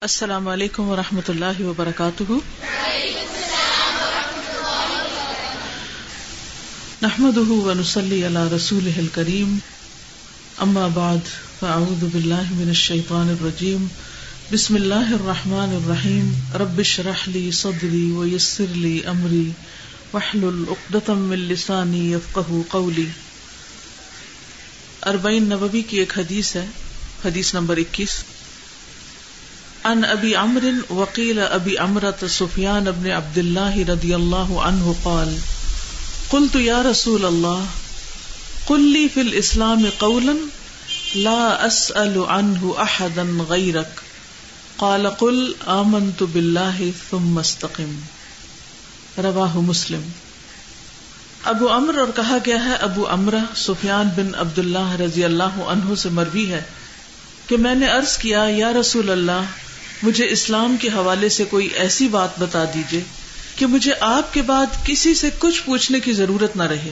السلام علیکم و رحمۃ اللہ وبرکاتہ۔ نحمد ونسلی علی رسول کریم اما بعد، فاعوذ باللہ من الشیطان الرجیم۔ بسم اللہ الرحمن الرحیم۔ رب ربش رحلی صدری ویسر لی امری۔ وحلل عقدم من لسانی یفقہ قولی۔ اربعین نبوی کی ایک حدیث ہے، حدیث نمبر اکیس۔ ان ابی امر وکیل ابی امرت سفیان ابن عبد اللہ رضی اللہ عنہ قال، قلت یا رسول اللہ، قل لی فی الاسلام قولا لا اسأل عنه احدا غیرک۔ قال، قل آمنت باللہ ثم استقم۔ رواہ مسلم۔ ابو امر اور کہا گیا ہے، ابو امرہ سفیان بن عبد اللہ رضی اللہ عنہ سے مروی ہے کہ میں نے عرض کیا، یا رسول اللہ مجھے اسلام کے حوالے سے کوئی ایسی بات بتا دیجیے کہ مجھے آپ کے بعد کسی سے کچھ پوچھنے کی ضرورت نہ رہے۔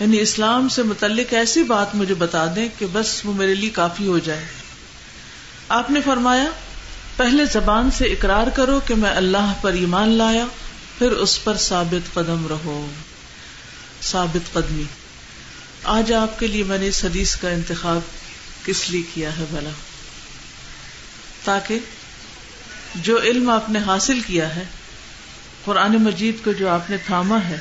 یعنی اسلام سے متعلق ایسی بات مجھے بتا دیں کہ بس وہ میرے لیے کافی ہو جائے۔ آپ نے فرمایا، پہلے زبان سے اقرار کرو کہ میں اللہ پر ایمان لایا، پھر اس پر ثابت قدم رہو۔ ثابت قدمی۔ آج آپ کے لیے میں نے اس حدیث کا انتخاب کس لیے کیا ہے بھلا۔ تاکہ جو علم آپ نے حاصل کیا ہے، قرآن مجید کو جو آپ نے تھاما ہے،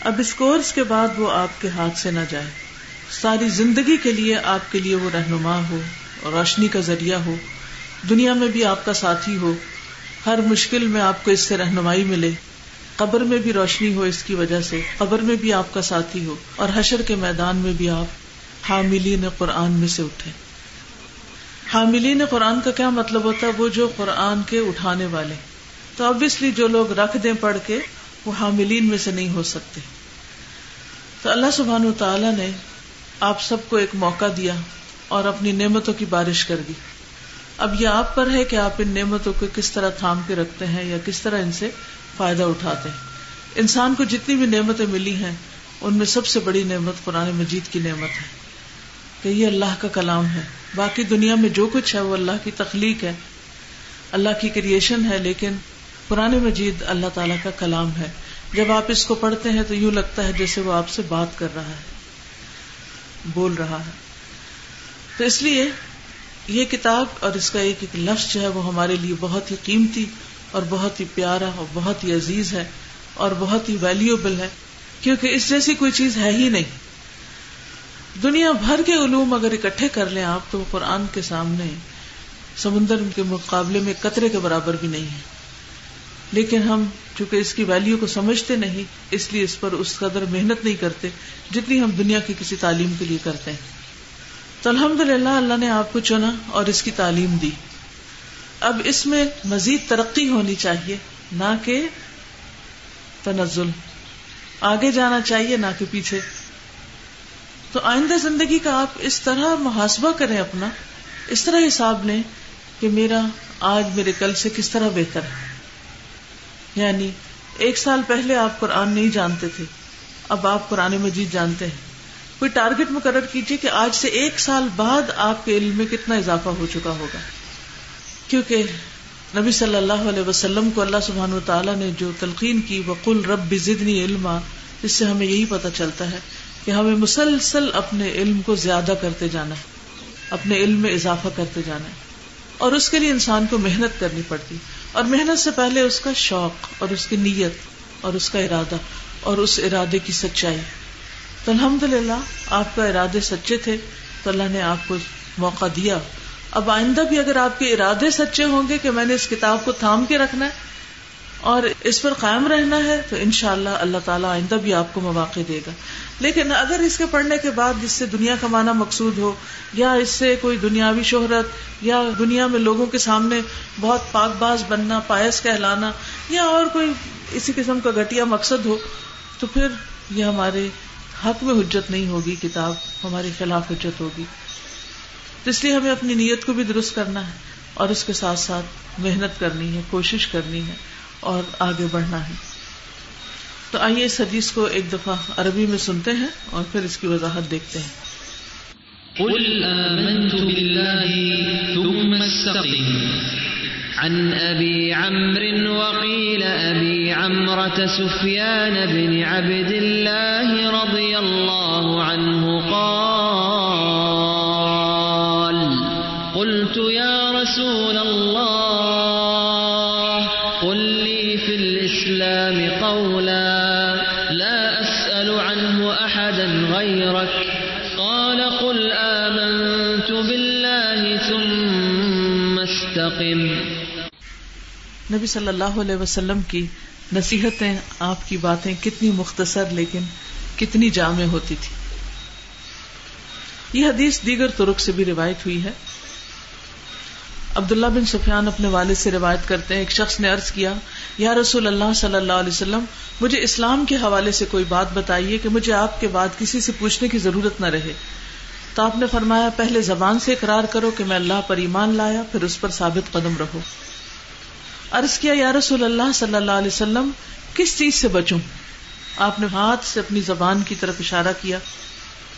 اب اس کورس کے بعد وہ آپ کے ہاتھ سے نہ جائے۔ ساری زندگی کے لیے آپ کے لیے وہ رہنما ہو اور روشنی کا ذریعہ ہو۔ دنیا میں بھی آپ کا ساتھی ہو۔ ہر مشکل میں آپ کو اس سے رہنمائی ملے۔ قبر میں بھی روشنی ہو اس کی وجہ سے۔ قبر میں بھی آپ کا ساتھی ہو۔ اور حشر کے میدان میں بھی آپ حاملین قرآن میں سے اٹھے۔ حاملین قرآن کا کیا مطلب ہوتا ہے؟ وہ جو قرآن کے اٹھانے والے۔ تو ابویسلی جو لوگ رکھ دیں پڑھ کے، وہ حاملین میں سے نہیں ہو سکتے۔ تو اللہ سبحان تعالی نے آپ سب کو ایک موقع دیا اور اپنی نعمتوں کی بارش کر دی۔ اب یہ آپ پر ہے کہ آپ ان نعمتوں کو کس طرح تھام کے رکھتے ہیں یا کس طرح ان سے فائدہ اٹھاتے ہیں۔ انسان کو جتنی بھی نعمتیں ملی ہیں، ان میں سب سے بڑی نعمت قرآن مجید کی نعمت ہے کہ یہ اللہ کا کلام ہے۔ باقی دنیا میں جو کچھ ہے وہ اللہ کی تخلیق ہے، اللہ کی کریشن ہے، لیکن قرآن مجید اللہ تعالیٰ کا کلام ہے۔ جب آپ اس کو پڑھتے ہیں تو یوں لگتا ہے جیسے وہ آپ سے بات کر رہا ہے، بول رہا ہے۔ تو اس لیے یہ کتاب اور اس کا ایک ایک لفظ جو ہے وہ ہمارے لیے بہت ہی قیمتی اور بہت ہی پیارا اور بہت ہی عزیز ہے اور بہت ہی ویلیوبل ہے، کیونکہ اس جیسی کوئی چیز ہے ہی نہیں۔ دنیا بھر کے علوم اگر اکٹھے کر لیں آپ، تو قرآن کے سامنے سمندر کے مقابلے میں قطرے کے برابر بھی نہیں ہے۔ لیکن ہم چونکہ اس کی ویلو کو سمجھتے نہیں، اس لیے اس پر اس قدر محنت نہیں کرتے جتنی ہم دنیا کی کسی تعلیم کے لیے کرتے ہیں۔ تو الحمد للہ اللہ نے آپ کو چنا اور اس کی تعلیم دی۔ اب اس میں مزید ترقی ہونی چاہیے، نہ کہ تنزل۔ آگے جانا چاہیے، نہ کہ پیچھے۔ تو آئندہ زندگی کا آپ اس طرح محاسبہ کریں اپنا، اس طرح حساب لیں کہ میرا آج میرے کل سے کس طرح بہتر ہے۔ یعنی ایک سال پہلے آپ قرآن نہیں جانتے تھے، اب آپ قرآن مجید جانتے ہیں۔ کوئی ٹارگیٹ مقرر کیجیے کہ آج سے ایک سال بعد آپ کے علم میں کتنا اضافہ ہو چکا ہوگا۔ کیونکہ نبی صلی اللہ علیہ وسلم کو اللہ سبحان و تعالیٰ نے جو تلقین کی، وقل رب زدنی علما، اس سے ہمیں یہی پتا چلتا ہے کہ ہمیں مسلسل اپنے علم کو زیادہ کرتے جانا ہے، اپنے علم میں اضافہ کرتے جانا ہے۔ اور اس کے لیے انسان کو محنت کرنی پڑتی۔ اور محنت سے پہلے اس کا شوق اور اس کی نیت اور اس کا ارادہ اور اس ارادے کی سچائی۔ تو الحمد للہ آپ کا ارادے سچے تھے، تو اللہ نے آپ کو موقع دیا۔ اب آئندہ بھی اگر آپ کے ارادے سچے ہوں گے کہ میں نے اس کتاب کو تھام کے رکھنا ہے اور اس پر قائم رہنا ہے تو ان شاء اللہ اللہ تعالیٰ آئندہ بھی آپ کو مواقع دے گا۔ لیکن اگر اس کے پڑھنے کے بعد جس سے دنیا کمانا مقصود ہو، یا اس سے کوئی دنیاوی شہرت، یا دنیا میں لوگوں کے سامنے بہت پاک باز بننا پائس کہلانا، یا اور کوئی اسی قسم کا گٹیا مقصد ہو، تو پھر یہ ہمارے حق میں حجت نہیں ہوگی، کتاب ہمارے خلاف حجت ہوگی۔ تو اس لیے ہمیں اپنی نیت کو بھی درست کرنا ہے اور اس کے ساتھ ساتھ محنت کرنی ہے، کوشش کرنی ہے۔ اور آگے بڑھنا ہے۔ تو آئیے اس حدیث کو ایک دفعہ عربی میں سنتے ہیں اور پھر اس کی وضاحت دیکھتے ہیں۔ قل آمنت بالله ثم استقم۔ عن أبي عمرو وقيل أبي عمرة سفيان بن عبد الله رضي نبی صلی اللہ علیہ وسلم کی نصیحتیں، آپ کی باتیں کتنی مختصر لیکن کتنی جامع ہوتی تھی۔ یہ حدیث دیگر ترک سے بھی روایت ہوئی ہے۔ عبداللہ بن سفیان اپنے والد سے روایت کرتے ہیں، ایک شخص نے عرض کیا، یا رسول اللہ صلی اللہ علیہ وسلم، مجھے اسلام کے حوالے سے کوئی بات بتائیے کہ مجھے آپ کے بعد کسی سے پوچھنے کی ضرورت نہ رہے۔ تو آپ نے فرمایا، پہلے زبان سے اقرار کرو کہ میں اللہ پر ایمان لایا، پھر اس پر ثابت قدم رہو۔ عرض کیا، یا رسول اللہ صلی اللہ علیہ وسلم، کس چیز سے بچوں؟ آپ نے ہاتھ سے اپنی زبان کی طرف اشارہ کیا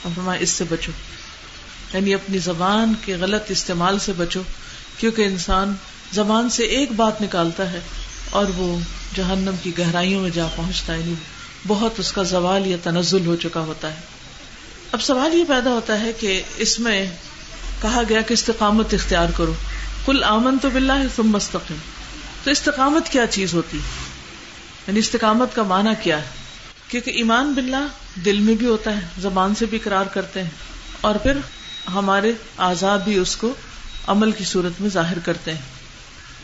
اور فرمایا اس سے بچو۔ یعنی اپنی زبان کے غلط استعمال سے بچو، کیونکہ انسان زبان سے ایک بات نکالتا ہے اور وہ جہنم کی گہرائیوں میں جا پہنچتا ہے یعنی بہت اس کا زوال یا تنزل ہو چکا ہوتا ہے۔ اب سوال یہ پیدا ہوتا ہے کہ اس میں کہا گیا کہ استقامت اختیار کرو۔ کل آمن تو بلّہ تم مستقم تو استقامت کیا چیز ہوتی؟ یعنی استقامت کا معنی کیا ہے؟ کیونکہ ایمان باللہ دل میں بھی ہوتا ہے، زبان سے بھی قرار کرتے ہیں، اور پھر ہمارے آزاد بھی اس کو عمل کی صورت میں ظاہر کرتے ہیں۔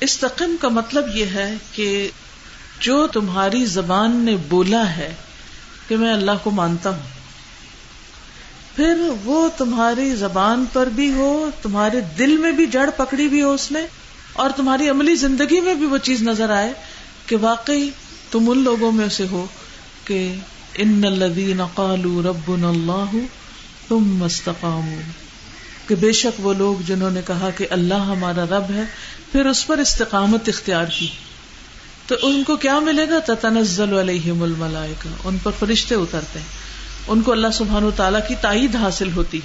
استقم کا مطلب یہ ہے کہ جو تمہاری زبان نے بولا ہے کہ میں اللہ کو مانتا ہوں، پھر وہ تمہاری زبان پر بھی ہو، تمہارے دل میں بھی جڑ پکڑی بھی ہو اس نے اور تمہاری عملی زندگی میں بھی وہ چیز نظر آئے کہ واقعی تم ان لوگوں میں سے ہو کہ ان الذین قالوا ربنا اللہ تم مستقام کہ بے شک وہ لوگ جنہوں نے کہا کہ اللہ ہمارا رب ہے، پھر اس پر استقامت اختیار کی۔ تو ان کو کیا ملے گا؟ تتنزل علیہم الملائکہ۔ ان پر فرشتے اترتے ہیں۔ ان کو اللہ سبحانہ تعالیٰ کی تائید حاصل ہوتی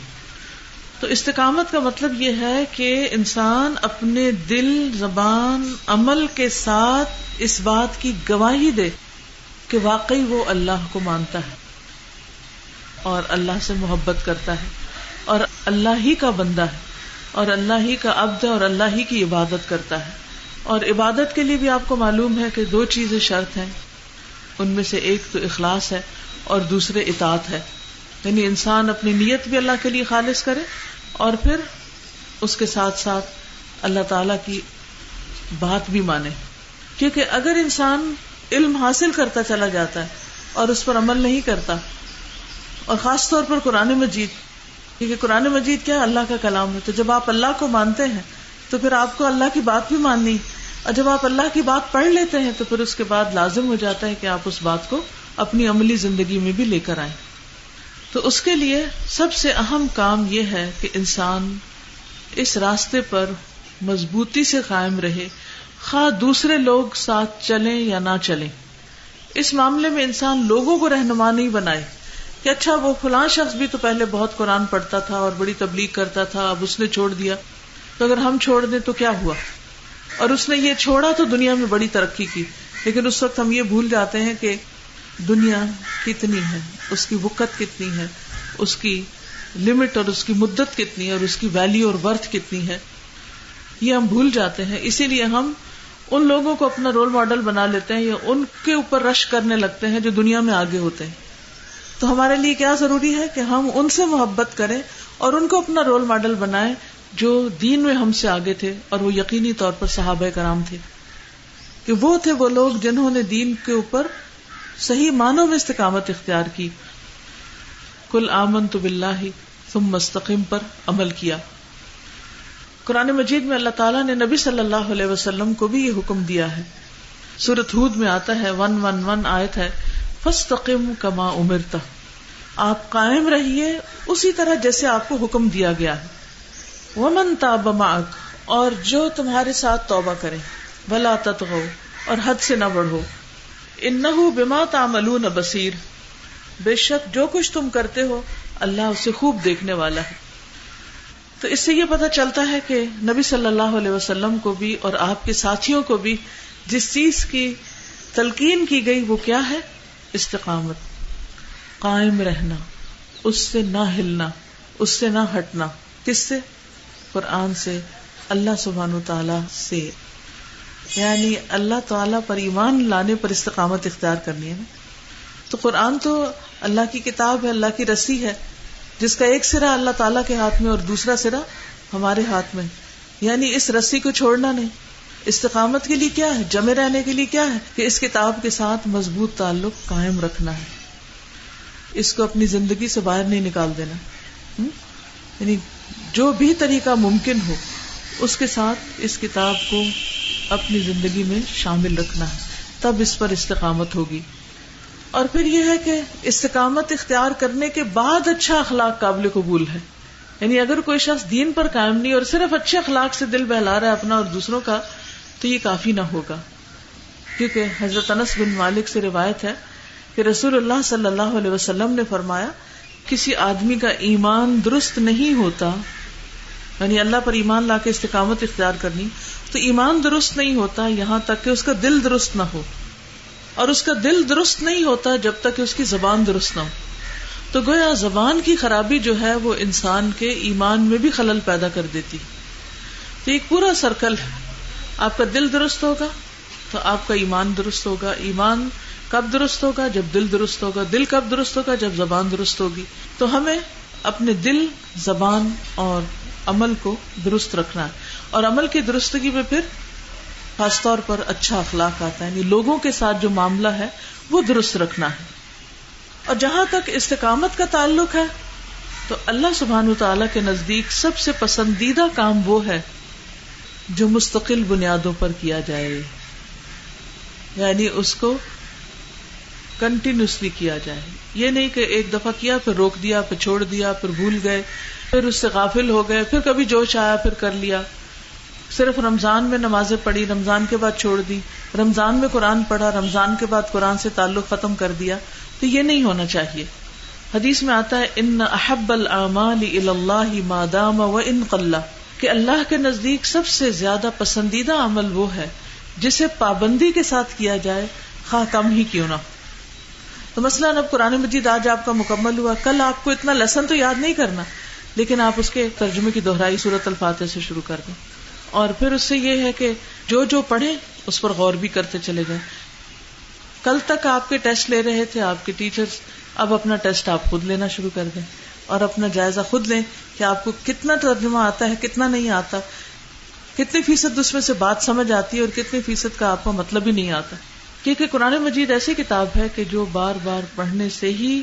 تو استقامت کا مطلب یہ ہے کہ انسان اپنے دل، زبان، عمل کے ساتھ اس بات کی گواہی دے کہ واقعی وہ اللہ کو مانتا ہے اور اللہ سے محبت کرتا ہے اور اللہ ہی کا بندہ ہے اور اللہ ہی کا عبد ہے اور اللہ ہی کی عبادت کرتا ہے اور عبادت کے لیے بھی آپ کو معلوم ہے کہ دو چیزیں شرط ہیں۔ ان میں سے ایک تو اخلاص ہے اور دوسرے اطاعت ہے۔ یعنی انسان اپنی نیت بھی اللہ کے لیے خالص کرے اور پھر اس کے ساتھ ساتھ اللہ تعالی کی بات بھی مانے۔ کیونکہ اگر انسان علم حاصل کرتا چلا جاتا ہے اور اس پر عمل نہیں کرتا، اور خاص طور پر قرآن مجید، کیونکہ قرآن مجید کیا اللہ کا کلام ہے۔ تو جب آپ اللہ کو مانتے ہیں، تو پھر آپ کو اللہ کی بات بھی ماننی۔ اور جب آپ اللہ کی بات پڑھ لیتے ہیں، تو پھر اس کے بعد لازم ہو جاتا ہے کہ آپ اس بات کو اپنی عملی زندگی میں بھی لے کر آئیں۔ تو اس کے لیے سب سے اہم کام یہ ہے کہ انسان اس راستے پر مضبوطی سے قائم رہے، خواہ دوسرے لوگ ساتھ چلیں یا نہ چلیں۔ اس معاملے میں انسان لوگوں کو رہنما نہیں بنائے کہ اچھا وہ فلاں شخص بھی تو پہلے بہت قرآن پڑھتا تھا اور بڑی تبلیغ کرتا تھا، اب اس نے چھوڑ دیا۔ تو اگر ہم چھوڑ دیں تو کیا ہوا؟ اور اس نے یہ چھوڑا تو دنیا میں بڑی ترقی کی۔ لیکن اس وقت ہم یہ بھول جاتے ہیں کہ دنیا کتنی ہے، اس کی وقت کتنی ہے، اس کی لمٹ اور اس کی مدت کتنی ہے، اور اس کی ویلو اور ورتھ کتنی ہے۔ یہ ہم بھول جاتے ہیں، اسی لیے ہم ان لوگوں کو اپنا رول ماڈل بنا لیتے ہیں یا ان کے اوپر رش کرنے لگتے ہیں جو دنیا میں آگے ہوتے ہیں۔ تو ہمارے لیے کیا ضروری ہے کہ ہم ان سے محبت کریں اور ان کو اپنا رول ماڈل بنائیں جو دین میں ہم سے آگے تھے اور وہ یقینی طور پر صحابہ کرام تھے۔ کہ وہ تھے وہ لوگ جنہوں نے دین کے اوپر صحیح معنوں میں استقامت اختیار کی۔ کل آمن تو بلّہ تم مستقم پر عمل کیا۔ قرآن مجید میں اللہ تعالیٰ نے نبی صلی اللہ علیہ وسلم کو بھی یہ حکم دیا ہے۔ سورت ہود میں آتا ہے، ون ون ون آیت ہے فستقم کما امرتا آپ قائم رہیے اسی طرح جیسے آپ کو حکم دیا گیا ہے۔ ومن تاب معک، اور جو تمہارے ساتھ توبہ کرے بلا تت ہو اور حد سے نہ بڑھو۔ ان بما تعملون بصیر۔ بے شک جو کچھ تم کرتے ہو، اللہ اسے خوب دیکھنے والا ہے۔ تو اس سے یہ پتا چلتا ہے کہ نبی صلی اللہ علیہ وسلم کو بھی اور آپ کے ساتھیوں کو بھی جس چیز کی تلقین کی گئی وہ کیا ہے؟ استقامت۔ قائم رہنا، اس سے نہ ہلنا، اس سے نہ ہٹنا۔ کس سے؟ قرآن سے، اللہ سبحان تعالی سے۔ یعنی اللہ تعالی پر ایمان لانے پر استقامت اختیار کرنی ہے نا۔ تو قرآن تو اللہ کی کتاب ہے، اللہ کی رسی ہے۔ جس کا ایک سرا اللہ تعالیٰ کے ہاتھ میں اور دوسرا سرا ہمارے ہاتھ میں۔ یعنی اس رسی کو چھوڑنا نہیں۔ استقامت کے لیے کیا ہے؟ جمے رہنے کے لیے کیا ہے؟ کہ اس کتاب کے ساتھ مضبوط تعلق قائم رکھنا ہے۔ اس کو اپنی زندگی سے باہر نہیں نکال دینا۔ یعنی جو بھی طریقہ ممکن ہو، اس کے ساتھ اس کتاب کو اپنی زندگی میں شامل رکھنا ہے۔ تب اس پر استقامت ہوگی۔ اور پھر یہ ہے کہ استقامت اختیار کرنے کے بعد اچھا اخلاق قابل قبول ہے۔ یعنی اگر کوئی شخص دین پر قائم نہیں اور صرف اچھے اخلاق سے دل بہلا رہا ہے اپنا اور دوسروں کا، تو یہ کافی نہ ہوگا۔ کیونکہ حضرت انس بن مالک سے روایت ہے کہ رسول اللہ صلی اللہ علیہ وسلم نے فرمایا، کسی آدمی کا ایمان درست نہیں ہوتا یعنی اللہ پر ایمان لا کے استقامت اختیار کرنی، تو ایمان درست نہیں ہوتا یہاں تک کہ اس کا دل درست نہ ہو۔ اور اس کا دل درست نہیں ہوتا جب تک کہ اس کی زبان درست نہ ہو۔ تو گویا زبان کی خرابی جو ہے وہ انسان کے ایمان میں بھی خلل پیدا کر دیتی۔ تو ایک پورا سرکل ہے۔ آپ کا دل درست ہوگا تو آپ کا ایمان درست ہوگا۔ ایمان کب درست ہوگا؟ جب دل درست ہوگا۔ دل کب درست ہوگا؟ جب زبان درست ہوگی۔ تو ہمیں اپنے دل، زبان اور عمل کو درست رکھنا ہے۔ اور عمل کی درستگی میں پھر خاص طور پر اچھا اخلاق آتا ہے۔ یعنی لوگوں کے ساتھ جو معاملہ ہے، وہ درست رکھنا ہے۔ اور جہاں تک استقامت کا تعلق ہے، تو اللہ سبحان تعالی کے نزدیک سب سے پسندیدہ کام وہ ہے جو مستقل بنیادوں پر کیا جائے۔ یعنی اس کو کنٹینیوسلی کیا جائے۔ یہ نہیں کہ ایک دفعہ کیا، پھر روک دیا، پھر چھوڑ دیا، پھر بھول گئے۔ پھر اس سے غافل ہو گئے، پھر کبھی جوش آیا، پھر کر لیا۔ صرف رمضان میں نمازیں پڑھی، رمضان کے بعد چھوڑ دی۔ رمضان میں قرآن پڑھا، رمضان کے بعد قرآن سے تعلق ختم کر دیا۔ تو یہ نہیں ہونا چاہیے۔ حدیث میں آتا ہے، ان احب اللہ مادام و ان قلع کہ اللہ کے نزدیک سب سے زیادہ پسندیدہ عمل وہ ہے، جسے پابندی کے ساتھ کیا جائے، خواہ کم ہی کیوں نہ تو مثلاً اب قرآن مجید آج آپ کا مکمل ہوا، کل آپ کو اتنا لیسن تو یاد نہیں کرنا۔ لیکن آپ اس کے ترجمے کی دوہرائی صورت الفاتح سے شروع کر دیں۔ اور پھر اس سے یہ ہے کہ جو جو پڑھے اس پر غور بھی کرتے چلے گئے کل تک آپ کے ٹیسٹ لے رہے تھے، آپ کے ٹیچر اب اپنا ٹیسٹ آپ خود لینا شروع کر دیں۔ اور اپنا جائزہ خود لیں کہ آپ کو کتنا ترجمہ آتا ہے، کتنا نہیں آتا۔ کتنے فیصد اس میں سے بات سمجھ آتی ہے اور کتنے فیصد کا آپ کو مطلب ہی نہیں آتا۔ کیونکہ قرآن مجید ایسی کتاب ہے کہ جو بار بار پڑھنے سے ہی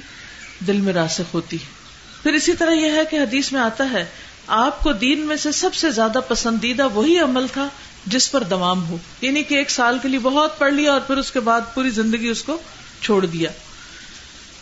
دل میں راسخ ہوتی ہے۔ پھر اسی طرح یہ ہے کہ حدیث میں آتا ہے، آپ کو دین میں سے سب سے زیادہ پسندیدہ وہی عمل تھا جس پر دوام ہو۔ یعنی کہ ایک سال کے لیے بہت پڑھ لیا اور پھر اس کے بعد پوری زندگی اس کو چھوڑ دیا۔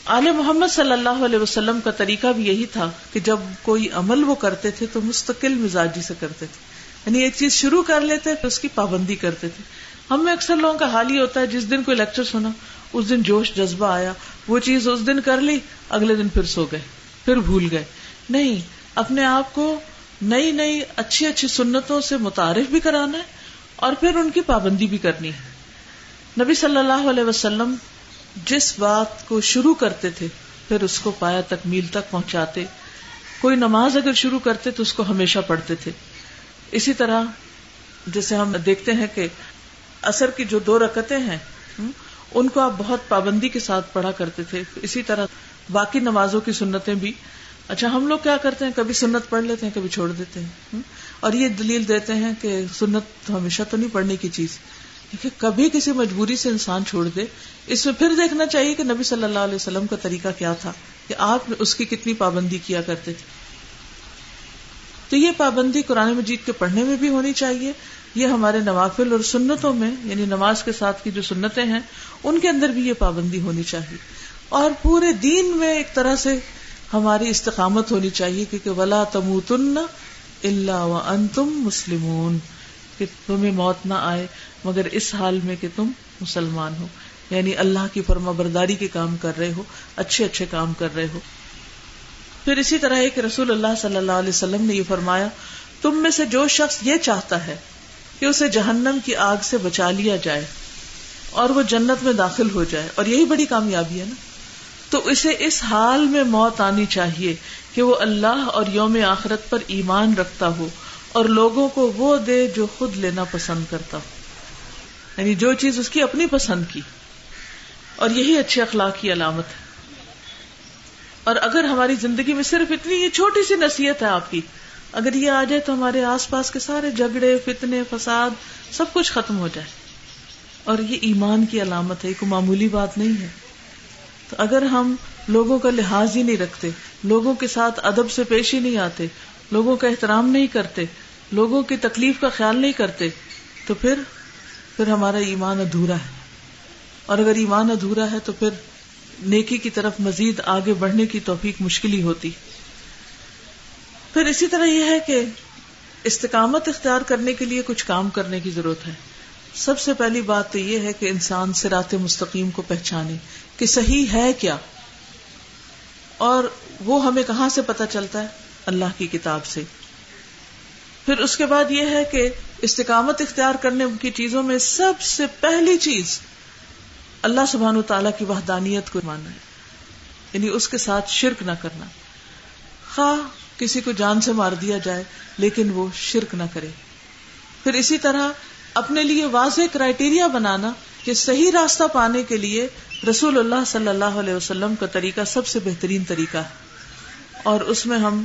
آل محمد صلی اللہ علیہ وسلم کا طریقہ بھی یہی تھا کہ جب کوئی عمل وہ کرتے تھے تو مستقل مزاجی سے کرتے تھے۔ یعنی ایک چیز شروع کر لیتے پھر اس کی پابندی کرتے تھے۔ ہم میں اکثر لوگوں کا حال ہی ہوتا ہے، جس دن کوئی لیکچر سنا، اس دن جوش جذبہ آیا، وہ چیز اس دن کر لی، اگلے دن پھر سو گئے۔ پھر بھول گئے۔ نہیں، اپنے آپ کو نئی نئی اچھی اچھی سنتوں سے متعارف بھی کرانا ہے اور پھر ان کی پابندی بھی کرنی ہے۔ نبی صلی اللہ علیہ وسلم جس بات کو شروع کرتے تھے، پھر اس کو پایا تکمیل تک پہنچاتے۔ کوئی نماز اگر شروع کرتے تو اس کو ہمیشہ پڑھتے تھے۔ اسی طرح جیسے ہم دیکھتے ہیں کہ اثر کی جو دو رکتیں ہیں ان کو آپ بہت پابندی کے ساتھ پڑھا کرتے تھے۔ اسی طرح باقی نمازوں کی سنتیں بھی۔ اچھا ہم لوگ کیا کرتے ہیں؟ کبھی سنت پڑھ لیتے ہیں، کبھی چھوڑ دیتے ہیں۔ اور یہ دلیل دیتے ہیں کہ سنت ہمیشہ تو نہیں پڑھنے کی چیز۔ کبھی کسی مجبوری سے انسان چھوڑ دے، اس میں پھر دیکھنا چاہیے کہ نبی صلی اللہ علیہ وسلم کا طریقہ کیا تھا، کہ آپ اس کی کتنی پابندی کیا کرتے تھے۔ تو یہ پابندی قرآن مجید کے پڑھنے میں بھی ہونی چاہیے۔ یہ ہمارے نوافل اور سنتوں میں یعنی نماز کے ساتھ کی جو سنتیں ہیں، ان کے اندر بھی یہ پابندی ہونی چاہیے۔ اور پورے دین میں ایک طرح سے ہماری استقامت ہونی چاہیے، کیونکہ ولا تم اللہ و ان تم مسلم کہ تمہیں موت نہ آئے، مگر اس حال میں کہ تم مسلمان ہو۔ یعنی اللہ کی فرما برداری کے کام کر رہے ہو، اچھے اچھے کام کر رہے ہو۔ پھر اسی طرح ایک رسول اللہ صلی اللہ علیہ وسلم نے یہ فرمایا، تم میں سے جو شخص یہ چاہتا ہے کہ اسے جہنم کی آگ سے بچا لیا جائے اور وہ جنت میں داخل ہو جائے، اور یہی بڑی کامیابی ہے نا۔ تو اسے اس حال میں موت آنی چاہیے کہ وہ اللہ اور یوم آخرت پر ایمان رکھتا ہو اور لوگوں کو وہ دے جو خود لینا پسند کرتا ہو۔ یعنی جو چیز اس کی اپنی پسند کی۔ اور یہی اچھے اخلاق کی علامت ہے۔ اور اگر ہماری زندگی میں صرف اتنی یہ چھوٹی سی نصیحت ہے آپ کی، اگر یہ آ جائے تو ہمارے آس پاس کے سارے جھگڑے، فتنے، فساد، سب کچھ ختم ہو جائے۔ اور یہ ایمان کی علامت ہے کوئی معمولی بات نہیں ہے۔ تو اگر ہم لوگوں کا لحاظ ہی نہیں رکھتے، لوگوں کے ساتھ ادب سے پیش ہی نہیں آتے، لوگوں کا احترام نہیں کرتے، لوگوں کی تکلیف کا خیال نہیں کرتے، تو پھر پھر ہمارا ایمان ادھورا ہے۔ اور اگر ایمان ادھورا ہے تو پھر نیکی کی طرف مزید آگے بڑھنے کی توفیق مشکل ہی ہوتی۔ پھر اسی طرح یہ ہے کہ استقامت اختیار کرنے کے لیے کچھ کام کرنے کی ضرورت ہے۔ سب سے پہلی بات تو یہ ہے کہ انسان سرات مستقیم کو پہچانے کہ صحیح ہے کیا اور وہ ہمیں کہاں سے پتا چلتا ہے؟ اللہ کی کتاب سے۔ پھر اس کے بعد یہ ہے کہ استقامت اختیار کرنے کی چیزوں میں سب سے پہلی چیز اللہ سبحان تعالیٰ کی وحدانیت کو ماننا ہے۔ یعنی اس کے ساتھ شرک نہ کرنا۔ خواہ کسی کو جان سے مار دیا جائے، لیکن وہ شرک نہ کرے۔ پھر اسی طرح اپنے لیے واضح کرائٹیریا بنانا کہ صحیح راستہ پانے کے لیے رسول اللہ صلی اللہ علیہ وسلم کا طریقہ سب سے بہترین طریقہ ہے۔ اور اس میں ہم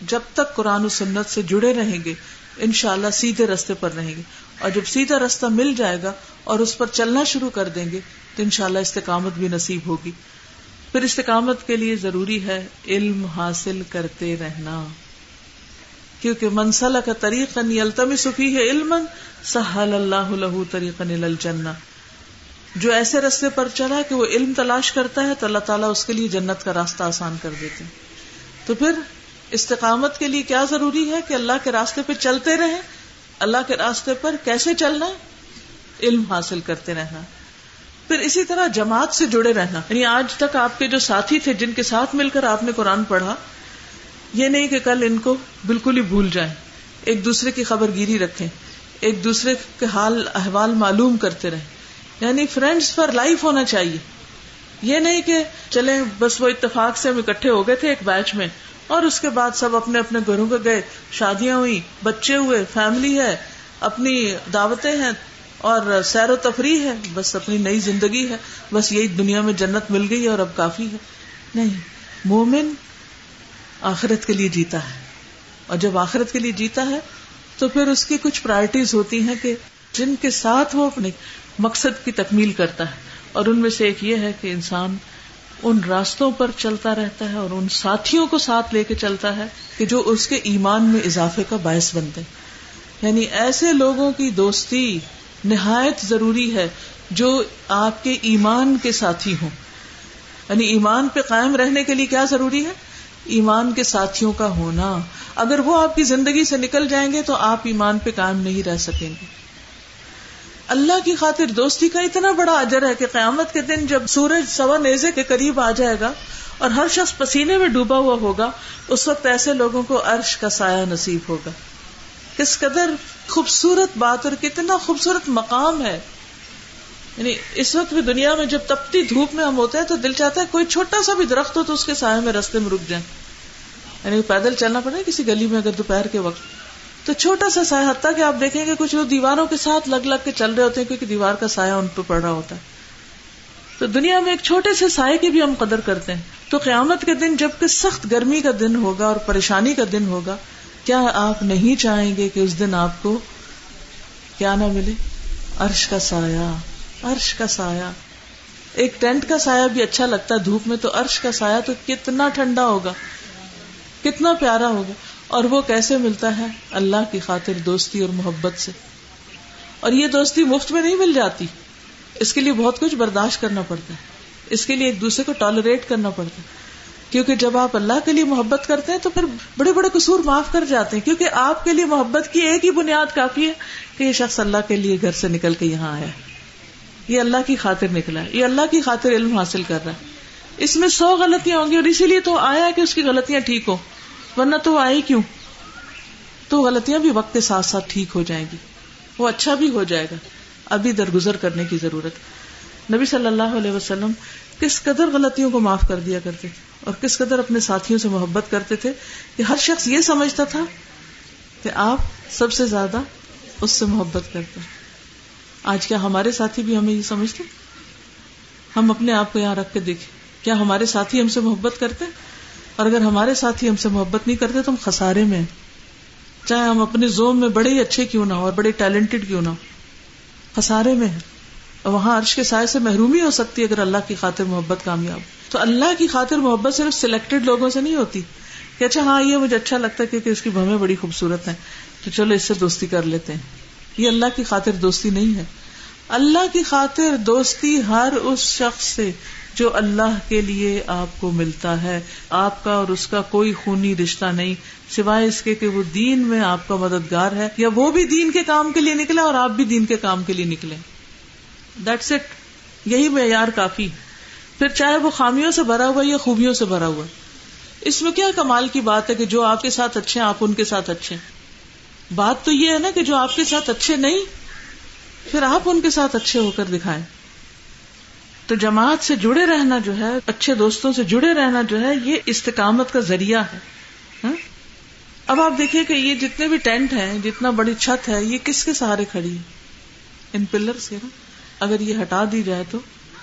جب تک قرآن و سنت سے جڑے رہیں گے ان شاء اللہ سیدھے رستے پر رہیں گے۔ اور جب سیدھا رستہ مل جائے گا اور اس پر چلنا شروع کر دیں گے، تو ان شاء اللہ استقامت بھی نصیب ہوگی۔ پھر استقامت کے لیے ضروری ہے علم حاصل کرتے رہنا۔ کیونکہ منسلہ کا طریقہ التمی سفی ہے علم سہل اللہ لہو طریقہ الجنہ۔ جو ایسے رستے پر چلا کہ وہ علم تلاش کرتا ہے تو اللہ تعالیٰ اس کے لیے جنت کا راستہ آسان کر دیتے تو پھر استقامت کے لیے کیا ضروری ہے کہ اللہ کے راستے پہ چلتے رہیں؟ اللہ کے راستے پر کیسے چلنا؟ علم حاصل کرتے رہنا۔ پھر اسی طرح جماعت سے جڑے رہنا۔ یعنی آج تک آپ کے جو ساتھی تھے جن کے ساتھ مل کر آپ نے قرآن پڑھا یہ نہیں کہ کل ان کو بالکل ہی بھول جائیں۔ ایک دوسرے کی خبر گیری رکھیں۔ ایک دوسرے کے حال، احوال معلوم کرتے رہیں۔ یعنی فرینڈس پر لائف ہونا چاہیے۔ یہ نہیں کہ چلے بس وہ اتفاق سے ہم اکٹھے ہو گئے تھے ایک بیچ میں۔ اور اس کے بعد سب اپنے اپنے گھروں کو گئے، شادیاں ہوئی بچے ہوئے، فیملی ہے، اپنی دعوتیں ہیں اور سیر و تفریح ہے۔ بس اپنی نئی زندگی ہے۔ بس یہی دنیا میں جنت مل گئی اور اب کافی ہے۔ نہیں، مومن آخرت کے لیے جیتا ہے۔ اور جب آخرت کے لیے جیتا ہے، تو پھر اس کی کچھ پرائرٹیز ہوتی ہیں کہ جن کے ساتھ وہ اپنے مقصد کی تکمیل کرتا ہے۔ اور ان میں سے ایک یہ ہے کہ انسان ان راستوں پر چلتا رہتا ہے اور ان ساتھیوں کو ساتھ لے کے چلتا ہے کہ جو اس کے ایمان میں اضافے کا باعث بنتے یعنی ایسے لوگوں کی دوستی نہایت ضروری ہے جو آپ کے ایمان کے ساتھی ہوں۔ یعنی ایمان پہ قائم رہنے کے لیے کیا ضروری ہے؟ ایمان کے ساتھیوں کا ہونا۔ اگر وہ آپ کی زندگی سے نکل جائیں گے تو آپ ایمان پہ قائم نہیں رہ سکیں گے۔ اللہ کی خاطر دوستی کا اتنا بڑا اجر ہے کہ قیامت کے دن جب سورج سوا نیزے کے قریب آ جائے گا اور ہر شخص پسینے میں ڈوبا ہوا ہوگا، اس وقت ایسے لوگوں کو عرش کا سایہ نصیب ہوگا۔ کس قدر خوبصورت بات اور کتنا خوبصورت مقام ہے۔ یعنی اس وقت بھی دنیا میں جب تپتی دھوپ میں ہم ہوتے ہیں تو دل چاہتا ہے کوئی چھوٹا سا بھی درخت ہو تو اس کے سائے میں رستے میں رک جائیں۔ یعنی پیدل چلنا پڑے کسی گلی میں اگر دوپہر کے وقت۔ تو چھوٹا سا سایہ، حتیٰ کہ آپ دیکھیں گے کچھ لوگ دیواروں کے ساتھ لگ لگ کے چل رہے ہوتے ہیں کیونکہ دیوار کا سایہ ان پہ پڑ رہا ہوتا ہے۔ تو دنیا میں ایک چھوٹے سے سائے کی بھی ہم قدر کرتے ہیں۔ تو قیامت کے دن جبکہ سخت گرمی کا دن ہوگا اور پریشانی کا دن ہوگا، کیا آپ نہیں چاہیں گے کہ اس دن آپ کو کیا نہ ملے؟ عرش کا سایہ۔ عرش کا سایہ۔ ایک ٹینٹ کا سایہ بھی اچھا لگتا ہے دھوپ میں، تو عرش کا سایہ تو کتنا ٹھنڈا ہوگا، کتنا پیارا ہوگا۔ اور وہ کیسے ملتا ہے؟ اللہ کی خاطر دوستی اور محبت سے۔ اور یہ دوستی مفت میں نہیں مل جاتی۔ اس کے لیے بہت کچھ برداشت کرنا پڑتا ہے۔ اس کے لیے ایک دوسرے کو ٹالریٹ کرنا پڑتا ہے۔ کیونکہ جب آپ اللہ کے لیے محبت کرتے ہیں، تو پھر بڑے بڑے قصور معاف کر جاتے ہیں۔ کیونکہ آپ کے لیے محبت کی ایک ہی بنیاد کافی ہے کہ یہ شخص اللہ کے لیے گھر سے نکل کے یہاں آیا یہ اللہ کی خاطر نکلا ہے، یہ اللہ کی خاطر علم حاصل کر رہا ہے۔ اس میں سو غلطیاں ہوں گی اور اسی لیے تو آیا کہ اس کی غلطیاں ٹھیک ہو ورنہ تو آئی کیوں؟ تو غلطیاں بھی وقت کے ساتھ ساتھ ٹھیک ہو جائیں گی، وہ اچھا بھی ہو جائے گا۔ ابھی درگزر کرنے کی ضرورت۔ نبی صلی اللہ علیہ وسلم کس قدر غلطیوں کو معاف کر دیا کرتے اور کس قدر اپنے ساتھیوں سے محبت کرتے تھے کہ ہر شخص یہ سمجھتا تھا کہ آپ سب سے زیادہ اس سے محبت کرتے آج کیا ہمارے ساتھی بھی ہمیں یہ سمجھتے ہم اپنے آپ کو یہاں رکھ کے دیکھیں۔ کیا ہمارے ساتھی ہم سے محبت کرتے اور اگر ہمارے ساتھی ہم سے محبت نہیں کرتے تو ہم خسارے میں چاہے ہم اپنے زوم میں بڑے ہی اچھے کیوں نہ ہو اور بڑے ٹیلنٹڈ کیوں نہ ہو خسارے میں اور وہاں عرش کے سائے سے محرومی ہو سکتی ہے اگر اللہ کی خاطر محبت کامیاب تو اللہ کی خاطر محبت صرف سلیکٹڈ لوگوں سے نہیں ہوتی۔ کہ اچھا ہاں یہ مجھے اچھا لگتا ہے کیونکہ اس کی بھویں بڑی خوبصورت ہیں۔ تو چلو اس سے دوستی کر لیتے ہیں۔ یہ اللہ کی خاطر دوستی نہیں ہے۔ اللہ کی خاطر دوستی ہر اس شخص سے جو اللہ کے لیے آپ کو ملتا ہے۔ آپ کا اور اس کا کوئی خونی رشتہ نہیں۔ سوائے اس کے کہ وہ دین میں آپ کا مددگار ہے یا وہ بھی دین کے کام کے لیے نکلا اور آپ بھی دین کے کام کے لیے نکلے۔ دیٹس اٹ یہی معیار کافی۔ پھر چاہے وہ خامیوں سے بھرا ہوا یا خوبیوں سے بھرا ہوا۔ اس میں کیا کمال کی بات ہے کہ جو آپ کے ساتھ اچھے ہیں، آپ ان کے ساتھ اچھے ہیں۔ بات تو یہ ہے نا کہ جو آپ کے ساتھ اچھے نہیں، پھر آپ ان کے ساتھ اچھے ہو کر دکھائیں۔ تو جماعت سے جڑے رہنا جو ہے، اچھے دوستوں سے جڑے رہنا جو ہے، یہ استقامت کا ذریعہ ہے۔ ہاں؟ اب آپ دیکھیے کہ یہ جتنے بھی ٹینٹ ہیں، جتنا بڑی چھت ہے، یہ کس کے سہارے کھڑی ہے؟ ان پلر سے نا۔ اگر یہ ہٹا دی جائے تو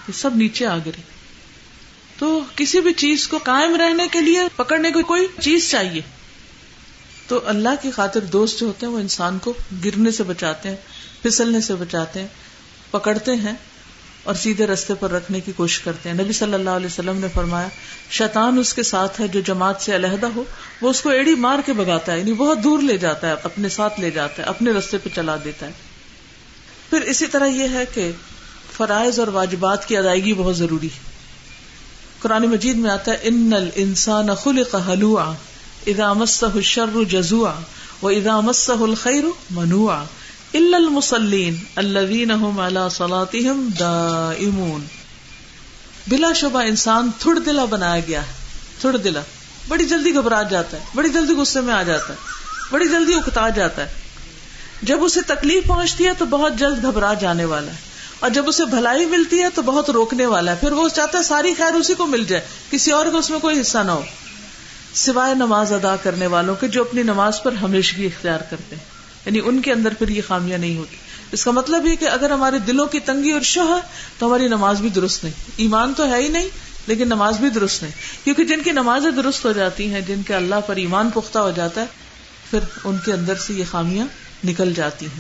یہ سب نیچے آ گرے۔ تو کسی بھی چیز کو قائم رہنے کے لیے پکڑنے کو کوئی چیز چاہیے۔ تو اللہ کی خاطر دوست جو ہوتے ہیں وہ انسان کو گرنے سے بچاتے ہیں، پھسلنے سے بچاتے ہیں، پکڑتے ہیں اور سیدھے رستے پر رکھنے کی کوشش کرتے ہیں۔ نبی صلی اللہ علیہ وسلم نے فرمایا، شیطان اس کے ساتھ ہے جو جماعت سے علیحدہ ہو، وہ اس کو ایڑی مار کے بگاتا ہے یعنی بہت دور لے جاتا ہے، اپنے ساتھ لے جاتا ہے، اپنے رستے پہ چلا دیتا ہے۔ پھر اسی طرح یہ ہے کہ فرائض اور واجبات کی ادائیگی بہت ضروری ہے۔ قرآن مجید میں آتا ہے، ان الانسان خلق حلوعا اذا مسه الشر جزوعا و اذا مسه الخير منوعا الا المصلين الذين هم على صلاتهم دائمون بلا شبہ انسان تھوڑ دلا بنایا گیا ہے، تھوڑ دلا بڑی جلدی گھبرا جاتا ہے، بڑی جلدی غصے میں آ جاتا ہے، بڑی جلدی اکتا جاتا ہے۔ جب اسے تکلیف پہنچتی ہے تو بہت جلد گھبرا جانے والا ہے۔ اور جب اسے بھلائی ملتی ہے تو بہت روکنے والا ہے۔ پھر وہ چاہتا ہے ساری خیر اسی کو مل جائے، کسی اور کو اس میں کوئی حصہ نہ ہو۔ سوائے نماز ادا کرنے والوں کے جو اپنی نماز پر ہمیشگی اختیار کرتے ہیں۔ یعنی ان کے اندر پھر یہ خامیاں نہیں ہوتی۔ اس کا مطلب یہ کہ اگر ہمارے دلوں کی تنگی اور شہ ہے تو ہماری نماز بھی درست نہیں۔ ایمان تو ہے ہی نہیں، لیکن نماز بھی درست نہیں۔ کیونکہ جن کی نمازیں درست ہو جاتی ہیں، جن کے اللہ پر ایمان پختہ ہو جاتا ہے، پھر ان کے اندر سے یہ خامیاں نکل جاتی ہیں۔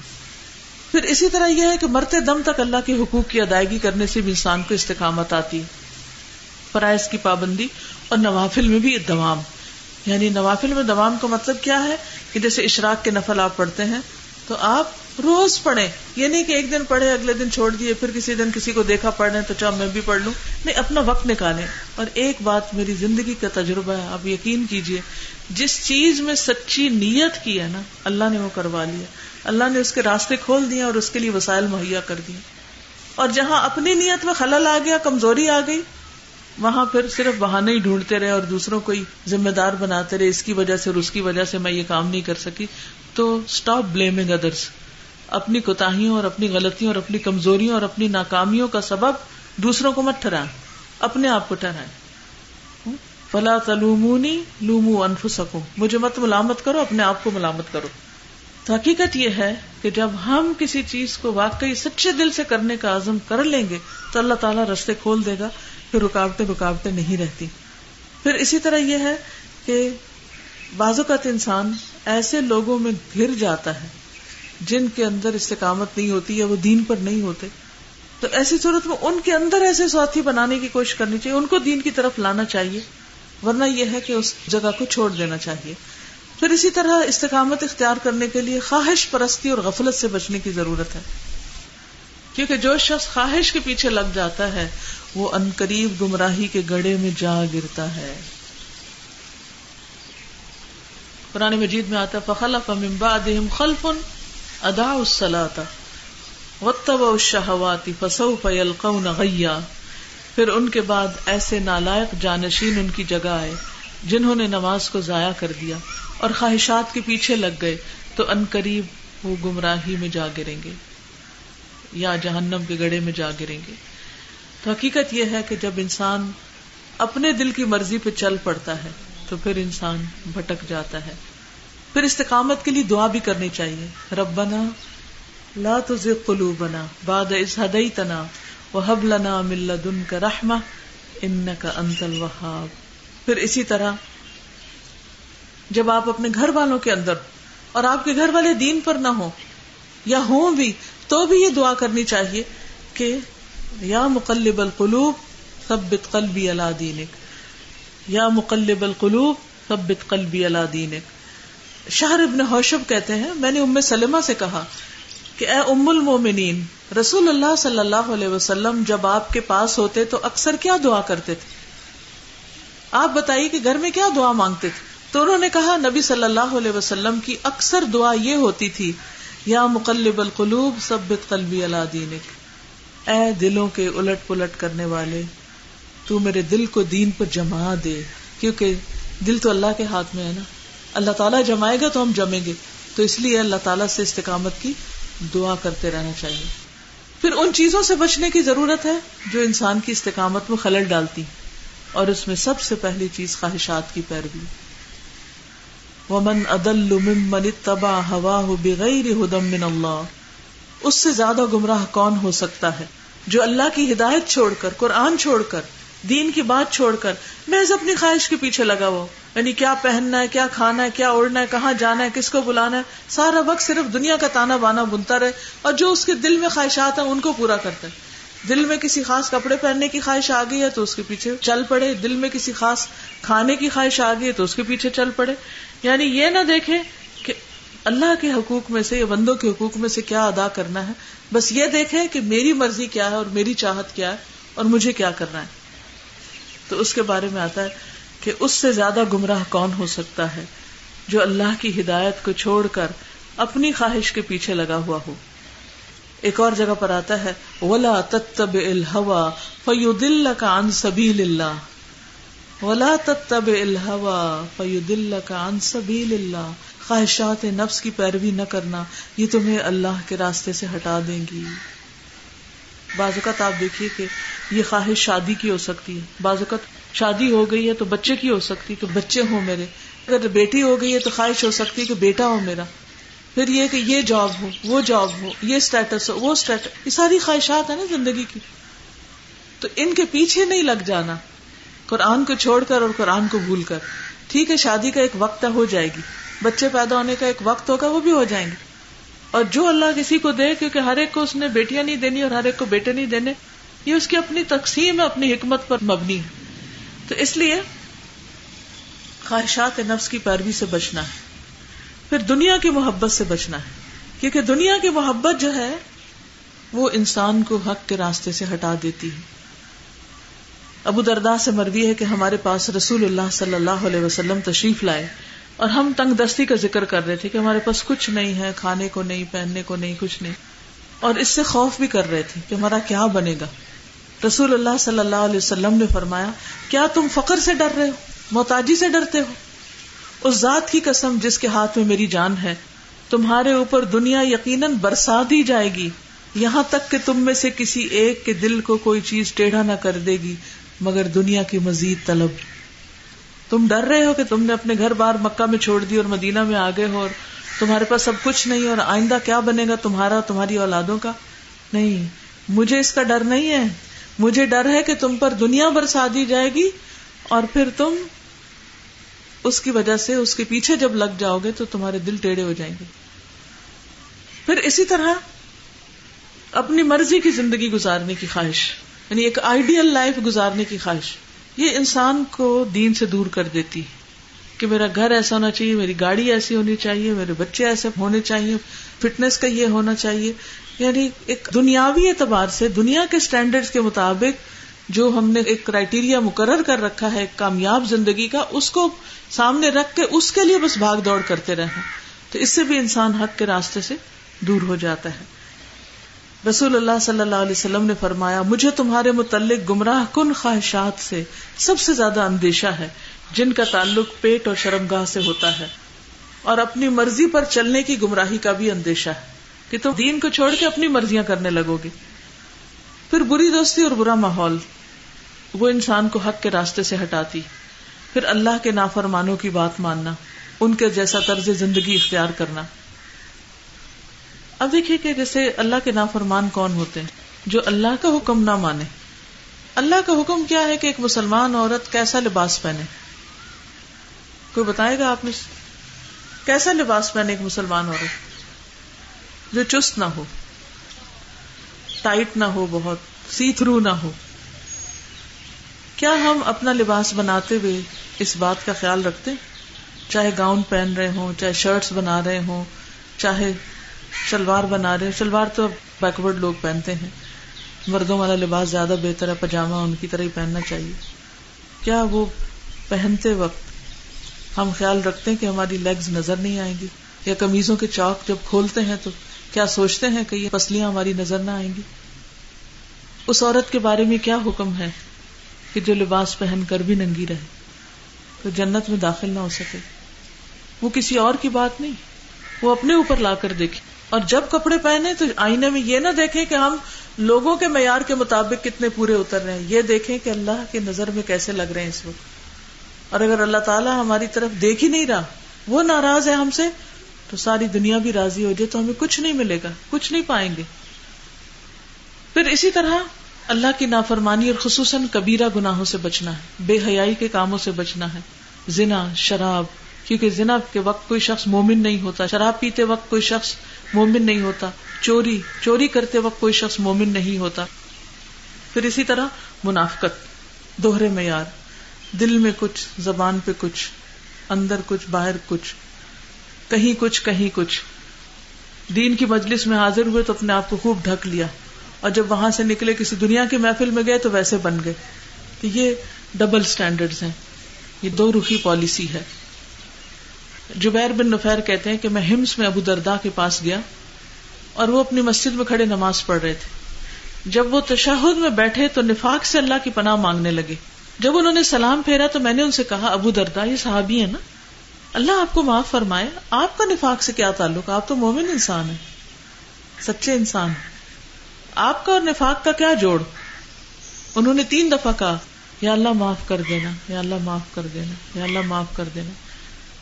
پھر اسی طرح یہ ہے کہ مرتے دم تک اللہ کے حقوق کی ادائیگی کرنے سے بھی انسان کو استقامت آتی ہے۔ فرائض کی پابندی اور نوافل میں بھی دوام۔ یعنی نوافل میں دوام کا مطلب کیا ہے کہ جیسے اشراق کے نفل آپ پڑھتے ہیں، تو آپ روز پڑھیں۔ یہ نہیں کہ ایک دن پڑھے اگلے دن چھوڑ دیے، پھر کسی دن کسی کو دیکھا پڑھ رہے تو چاہ میں بھی پڑھ لوں۔ نہیں، اپنا وقت نکالیں۔ اور ایک بات میری زندگی کا تجربہ ہے، آپ یقین کیجیے، جس چیز میں سچی نیت کی ہے نا، اللہ نے وہ کروا لیا۔ اللہ نے اس کے راستے کھول دیے اور اس کے لیے وسائل مہیا کر دیے۔ اور جہاں اپنی نیت میں خلل آ گیا، کمزوری آ گئی وہاں پھر صرف بہانے ہی ڈھونڈتے رہے اور دوسروں کو ذمہ دار بناتے رہے، اس کی وجہ سے اور اس کی وجہ سے میں یہ کام نہیں کر سکی۔ تو اسٹاپ بلیمنگ ادرس اپنی کوتاہیوں اور اپنی غلطیوں اور اپنی کمزوریوں اور اپنی ناکامیوں کا سبب دوسروں کو مت ٹھہرائیں۔ اپنے آپ کو ٹھہرائیں۔ فلا تلومونی لومو انف سکو مجھے مت ملامت کرو، اپنے آپ کو ملامت کرو۔ تو حقیقت یہ ہے کہ جب ہم کسی چیز کو واقعی سچے دل سے کرنے کا عزم کر لیں گے، تو اللہ تعالیٰ رستے کھول دے گا۔ پھر رکاوٹیں رکاوٹیں نہیں رہتی۔ پھر اسی طرح یہ ہے کہ بعض اوقات انسان ایسے لوگوں میں گر جاتا ہے جن کے اندر استقامت نہیں ہوتی یا وہ دین پر نہیں ہوتے۔ تو ایسی صورت میں ان کے اندر ایسے ساتھی بنانے کی کوشش کرنی چاہیے، ان کو دین کی طرف لانا چاہیے، ورنہ یہ ہے کہ اس جگہ کو چھوڑ دینا چاہیے۔ پھر اسی طرح استقامت اختیار کرنے کے لیے خواہش پرستی اور غفلت سے بچنے کی ضرورت ہے۔ کیونکہ جو شخص خواہش کے پیچھے لگ جاتا ہے وہ انقریب گمراہی کے گڑے میں جا گرتا ہے۔ قرآن مجید میں آتا فخلف من بعدهم خلف ادا الصلاة واتبعوا الشهوات فسوف يلقون غيا۔ پھر ان کے بعد ایسے نالائق جانشین ان کی جگہ آئے جنہوں نے نماز کو ضائع کر دیا اور خواہشات کے پیچھے لگ گئے، تو ان قریب وہ گمراہی میں جا گریں گے یا جہنم کے گڑے میں جا گریں گے۔ تو حقیقت یہ ہے کہ جب انسان اپنے دل کی مرضی پہ چل پڑتا ہے تو پھر انسان بھٹک جاتا ہے۔ پھر استقامت کے لیے دعا بھی کرنی چاہیے۔ ربنا لا تزغ قلوبنا بعد اذ هديتنا وهب لنا من لدنك رحمة انك انت الوهاب پھر اسی طرح جب آپ اپنے گھر والوں کے اندر اور آپ کے گھر والے دین پر نہ ہو یا ہوں بھی تو بھی یہ دعا کرنی چاہیے کہ یا مقلب القلوب ثبت قلبی اللہ دینک. یا مقلب القلوب ثبت قلبی اللہ دینک. شہر ابن حوشب کہتے ہیں، میں نے ام سلمہ سے کہا کہ اے ام المومنین، رسول اللہ صلی اللہ علیہ وسلم جب آپ کے پاس ہوتے تو اکثر کیا دعا کرتے تھے؟ آپ بتائیے کہ گھر میں کیا دعا مانگتے تھے؟ تو انہوں نے کہا، نبی صلی اللہ علیہ وسلم کی اکثر دعا یہ ہوتی تھی، یا مقلب القلوب سبت قلبی اللہ دینک. اے دلوں کے الٹ پلٹ کرنے والے، تو میرے دل کو دین پر جما دے، کیونکہ دل تو اللہ کے ہاتھ میں ہے نا۔ اللہ تعالیٰ جمائے گا تو ہم جمیں گے۔ تو اس لیے اللہ تعالیٰ سے استقامت کی دعا کرتے رہنا چاہیے۔ پھر ان چیزوں سے بچنے کی ضرورت ہے جو انسان کی استقامت میں خلل ڈالتی اور اس میں سب سے پہلی چیز خواہشات کی پیروی۔ ومن ادل ممن اتبع هواه بغیر هدى من اللہ اس سے زیادہ گمراہ کون ہو سکتا ہے؟ جو اللہ کی ہدایت چھوڑ کر، قرآن چھوڑ کر، دین کی بات چھوڑ کر محض اپنی خواہش کے پیچھے لگا ہوا یعنی کیا پہننا ہے، کیا کھانا ہے، کیا اڑنا ہے، کہاں جانا ہے، کس کو بلانا ہے؟ سارا وقت صرف دنیا کا تانا بانا بنتا رہے اور جو اس کے دل میں خواہشات ہیں ان کو پورا کرتا ہے۔ دل میں کسی خاص کپڑے پہننے کی خواہش آ گئی ہے تو اس کے پیچھے چل پڑے۔ دل میں کسی خاص کھانے کی خواہش آ گئی ہے تو اس کے پیچھے چل پڑے۔ یعنی یہ نہ دیکھے اللہ کے حقوق میں سے یا بندوں کے حقوق میں سے کیا ادا کرنا ہے؟ بس یہ دیکھے کہ میری مرضی کیا ہے اور میری چاہت کیا ہے اور مجھے کیا کرنا ہے؟ تو اس کے بارے میں آتا ہے کہ اس سے زیادہ گمراہ کون ہو سکتا ہے جو اللہ کی ہدایت کو چھوڑ کر اپنی خواہش کے پیچھے لگا ہوا ہو؟ ایک اور جگہ پر آتا ہے، ولا تب الحوا فیو دل کا ان سبھی ولا تب الحوا فیو دل کا ان سبھی خواہشات نفس کی پیروی نہ کرنا، یہ تمہیں اللہ کے راستے سے ہٹا دیں گی۔ بعض اوقات آپ دیکھیے کہ یہ خواہش شادی کی ہو سکتی ہے۔ بعض اوقات شادی ہو گئی ہے تو بچے کی ہو سکتی کہ بچے ہوں میرے۔ اگر بیٹی ہو گئی ہے تو خواہش ہو سکتی کہ بیٹا ہو میرا۔ پھر یہ کہ یہ جاب ہو، وہ جاب ہو، یہ اسٹیٹس ہو، وہ اسٹیٹس یہ ساری خواہشات ہیں نا زندگی کی۔ تو ان کے پیچھے نہیں لگ جانا۔ قرآن کو چھوڑ کر اور قرآن کو بھول کر۔ ٹھیک ہے، شادی کا ایک وقت ہو جائے گی۔ بچے پیدا ہونے کا ایک وقت ہوگا، وہ بھی ہو جائیں گے۔ اور جو اللہ کسی کو دے، کیونکہ ہر ایک کو اس نے بیٹیاں نہیں دینی اور ہر ایک کو بیٹے نہیں دینے، یہ اس کی اپنی تقسیم ہے، اپنی حکمت پر مبنی۔ ہے تو اس لیے خواہشات نفس کی پیروی سے بچنا ہے، پھر دنیا کی محبت سے بچنا ہے۔ کیونکہ دنیا کی محبت جو ہے، وہ انسان کو حق کے راستے سے ہٹا دیتی ہے۔ ابو دردا سے مروی ہے کہ ہمارے پاس رسول اللہ صلی اللہ علیہ وسلم تشریف لائے۔ اور ہم تنگ دستی کا ذکر کر رہے تھے کہ ہمارے پاس کچھ نہیں ہے، کھانے کو نہیں، پہننے کو نہیں، کچھ نہیں۔ اور اس سے خوف بھی کر رہے تھے کہ ہمارا کیا بنے گا۔ رسول اللہ صلی اللہ علیہ وسلم نے فرمایا، کیا تم فخر سے ڈر رہے ہو؟ محتاجی سے ڈرتے ہو؟ اس ذات کی قسم جس کے ہاتھ میں میری جان ہے، تمہارے اوپر دنیا یقیناً برسا دی جائے گی۔ یہاں تک کہ تم میں سے کسی ایک کے دل کو کوئی چیز ٹیڑھا نہ کر دے گی، مگر دنیا کی مزید طلب۔ تم ڈر رہے ہو کہ تم نے اپنے گھر بار مکہ میں چھوڑ دی اور مدینہ میں آگے ہو اور تمہارے پاس سب کچھ نہیں اور آئندہ کیا بنے گا تمہارا تمہاری اولادوں کا؟ نہیں، مجھے اس کا ڈر نہیں ہے۔ مجھے ڈر ہے کہ تم پر دنیا برسا دی جائے گی اور پھر تم اس کی وجہ سے اس کے پیچھے جب لگ جاؤ گے تو تمہارے دل ٹیڑے ہو جائیں گے۔ پھر اسی طرح اپنی مرضی کی زندگی گزارنے کی خواہش یعنی ایک آئیڈیل لائف گزارنے کی خواہش۔ یہ انسان کو دین سے دور کر دیتی کہ میرا گھر ایسا ہونا چاہیے، میری گاڑی ایسی ہونی چاہیے، میرے بچے ایسے ہونے چاہیے، فٹنس کا یہ ہونا چاہیے۔ یعنی ایک دنیاوی اعتبار سے، دنیا کے اسٹینڈرڈ کے مطابق جو ہم نے ایک کرائٹیریا مقرر کر رکھا ہے، ایک کامیاب زندگی کا، اس کو سامنے رکھ کے اس کے لیے بس بھاگ دوڑ کرتے رہے تو اس سے بھی انسان حق کے راستے سے دور ہو جاتا ہے۔ رسول اللہ صلی اللہ علیہ وسلم نے فرمایا، مجھے تمہارے متعلق گمراہ کن خواہشات سے سب سے زیادہ اندیشہ ہے، جن کا تعلق پیٹ اور شرمگاہ سے ہوتا ہے۔ اور اپنی مرضی پر چلنے کی گمراہی کا بھی اندیشہ ہے۔ کہ تم دین کو چھوڑ کے اپنی مرضیاں کرنے لگو گے۔ پھر بری دوستی اور برا ماحول، وہ انسان کو حق کے راستے سے ہٹاتی۔ پھر اللہ کے نافرمانوں کی بات ماننا، ان کے جیسا طرز زندگی اختیار کرنا۔ اب دیکھیے کہ جیسے اللہ کے نافرمان کون ہوتے ہیں؟ جو اللہ کا حکم نہ مانے۔ اللہ کا حکم کیا ہے کہ ایک مسلمان عورت کیسا لباس پہنے؟ کوئی بتائے گا آپ نے؟ کیسا لباس پہنے ایک مسلمان عورت؟ جو چست نہ ہو، ٹائٹ نہ ہو بہت سی تھرو نہ ہو۔ کیا ہم اپنا لباس بناتے ہوئے اس بات کا خیال رکھتے چاہے گاؤن پہن رہے ہوں، چاہے شرٹس بنا رہے ہوں، چاہے شلوار بنا رہے شلوار تو بیکورڈ لوگ پہنتے ہیں۔ مردوں والا لباس زیادہ بہتر ہے پاجامہ ان کی طرح ہی پہننا چاہیے۔ کیا وہ پہنتے وقت ہم خیال رکھتے ہیں کہ ہماری لیگز نظر نہیں آئیں گی؟ یا کمیزوں کے چوک جب کھولتے ہیں تو کیا سوچتے ہیں کہ یہ پسلیاں ہماری نظر نہ آئیں گی؟ اس عورت کے بارے میں کیا حکم ہے کہ جو لباس پہن کر بھی ننگی رہے، تو جنت میں داخل نہ ہو سکے؟ وہ کسی اور کی بات نہیں، وہ اپنے اوپر لا کر دیکھے۔ اور جب کپڑے پہنے تو آئینے میں یہ نہ دیکھیں کہ ہم لوگوں کے معیار کے مطابق کتنے پورے اتر رہے ہیں۔ یہ دیکھیں کہ اللہ کی نظر میں کیسے لگ رہے ہیں اس وقت۔ اور اگر اللہ تعالیٰ ہماری طرف دیکھ ہی نہیں رہا، وہ ناراض ہے ہم سے، تو ساری دنیا بھی راضی ہو جائے تو ہمیں کچھ نہیں ملے گا، کچھ نہیں پائیں گے۔ پھر اسی طرح اللہ کی نافرمانی اور خصوصاً کبیرہ گناہوں سے بچنا ہے، بے حیائی کے کاموں سے بچنا ہے۔ زنا، شراب، کیونکہ زنا کے وقت کوئی شخص مومن نہیں ہوتا، شراب پیتے وقت کوئی شخص مومن نہیں ہوتا۔ چوری چوری کرتے وقت کوئی شخص مومن نہیں ہوتا۔ پھر اسی طرح منافقت، دوہرے معیار۔ دل میں کچھ، زبان پہ کچھ، اندر کچھ، باہر کچھ۔ کہیں کچھ کہیں کچھ۔ دین کی مجلس میں حاضر ہوئے تو اپنے آپ کو خوب ڈھک لیا۔ اور جب وہاں سے نکلے، کسی دنیا کی محفل میں گئے تو ویسے بن گئے۔ تو یہ ڈبل اسٹینڈرڈ ہیں۔ یہ دو رخی پالیسی ہے۔ جبیر بن نفیر کہتے ہیں کہ میں ہمس میں ابو دردا کے پاس گیا اور وہ اپنی مسجد میں کھڑے نماز پڑھ رہے تھے۔ جب وہ تشہد میں بیٹھے تو نفاق سے اللہ کی پناہ مانگنے لگے۔ جب انہوں نے سلام پھیرا تو میں نے ان سے کہا، ابو دردا، یہ صحابی ہے نا؟ اللہ آپ کو معاف فرمائے، آپ کا نفاق سے کیا تعلق؟ آپ تو مومن انسان ہے سچے انسان آپ کا اور نفاق کا کیا جوڑ؟ انہوں نے تین دفعہ کہا، یا اللہ معاف کر دینا، یا اللہ معاف کر دینا، یا اللہ معاف کر دینا۔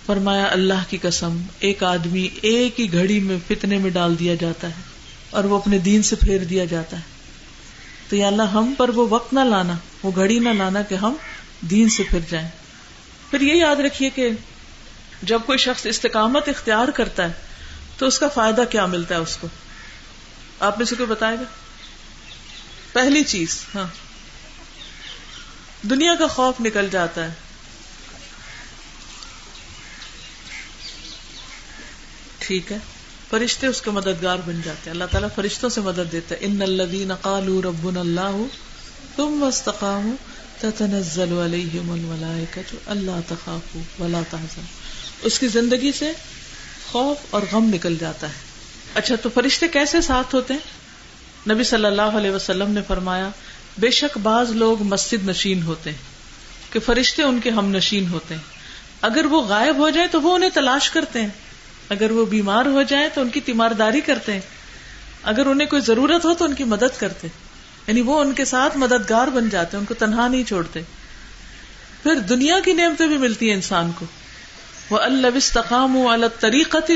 فرمایا، اللہ کی قسم، ایک آدمی ایک ہی گھڑی میں فتنے میں ڈال دیا جاتا ہے اور وہ اپنے دین سے پھیر دیا جاتا ہے۔ تو یا اللہ، ہم پر وہ وقت نہ لانا، وہ گھڑی نہ لانا کہ ہم دین سے پھر جائیں۔ پھر یہ یاد رکھیے کہ جب کوئی شخص استقامت اختیار کرتا ہے، تو اس کا فائدہ کیا ملتا ہے اس کو؟ آپ میں سے کوئی بتائے گا؟ پہلی چیز ہاں۔ دنیا کا خوف نکل جاتا ہے۔ ٹھیک ہے، فرشتے اس کے مددگار بن جاتے ہیں۔ اللہ تعالیٰ فرشتوں سے مدد دیتا ہے۔ ان الذین قالوا ربنا اللہ تم واستقاموا تتنزل علیہم الملائکۃ اللہ تخافوا ولا تحزنوا۔ اس کی زندگی سے خوف اور غم نکل جاتا ہے۔ اچھا تو فرشتے کیسے ساتھ ہوتے ہیں؟ نبی صلی اللہ علیہ وسلم نے فرمایا، بے شک بعض لوگ مسجد نشین ہوتے ہیں، کہ فرشتے ان کے ہم نشین ہوتے ہیں۔ اگر وہ غائب ہو جائے تو وہ انہیں تلاش کرتے ہیں۔ اگر وہ بیمار ہو جائے تو ان کی تیمارداری کرتے ہیں۔ اگر انہیں کوئی ضرورت ہو تو ان کی مدد کرتے یعنی وہ ان کے ساتھ مددگار بن جاتے ان کو تنہا نہیں چھوڑتے۔ پھر دنیا کی نعمتیں بھی ملتی ہیں انسان کو۔ وہ اللہ الطریقت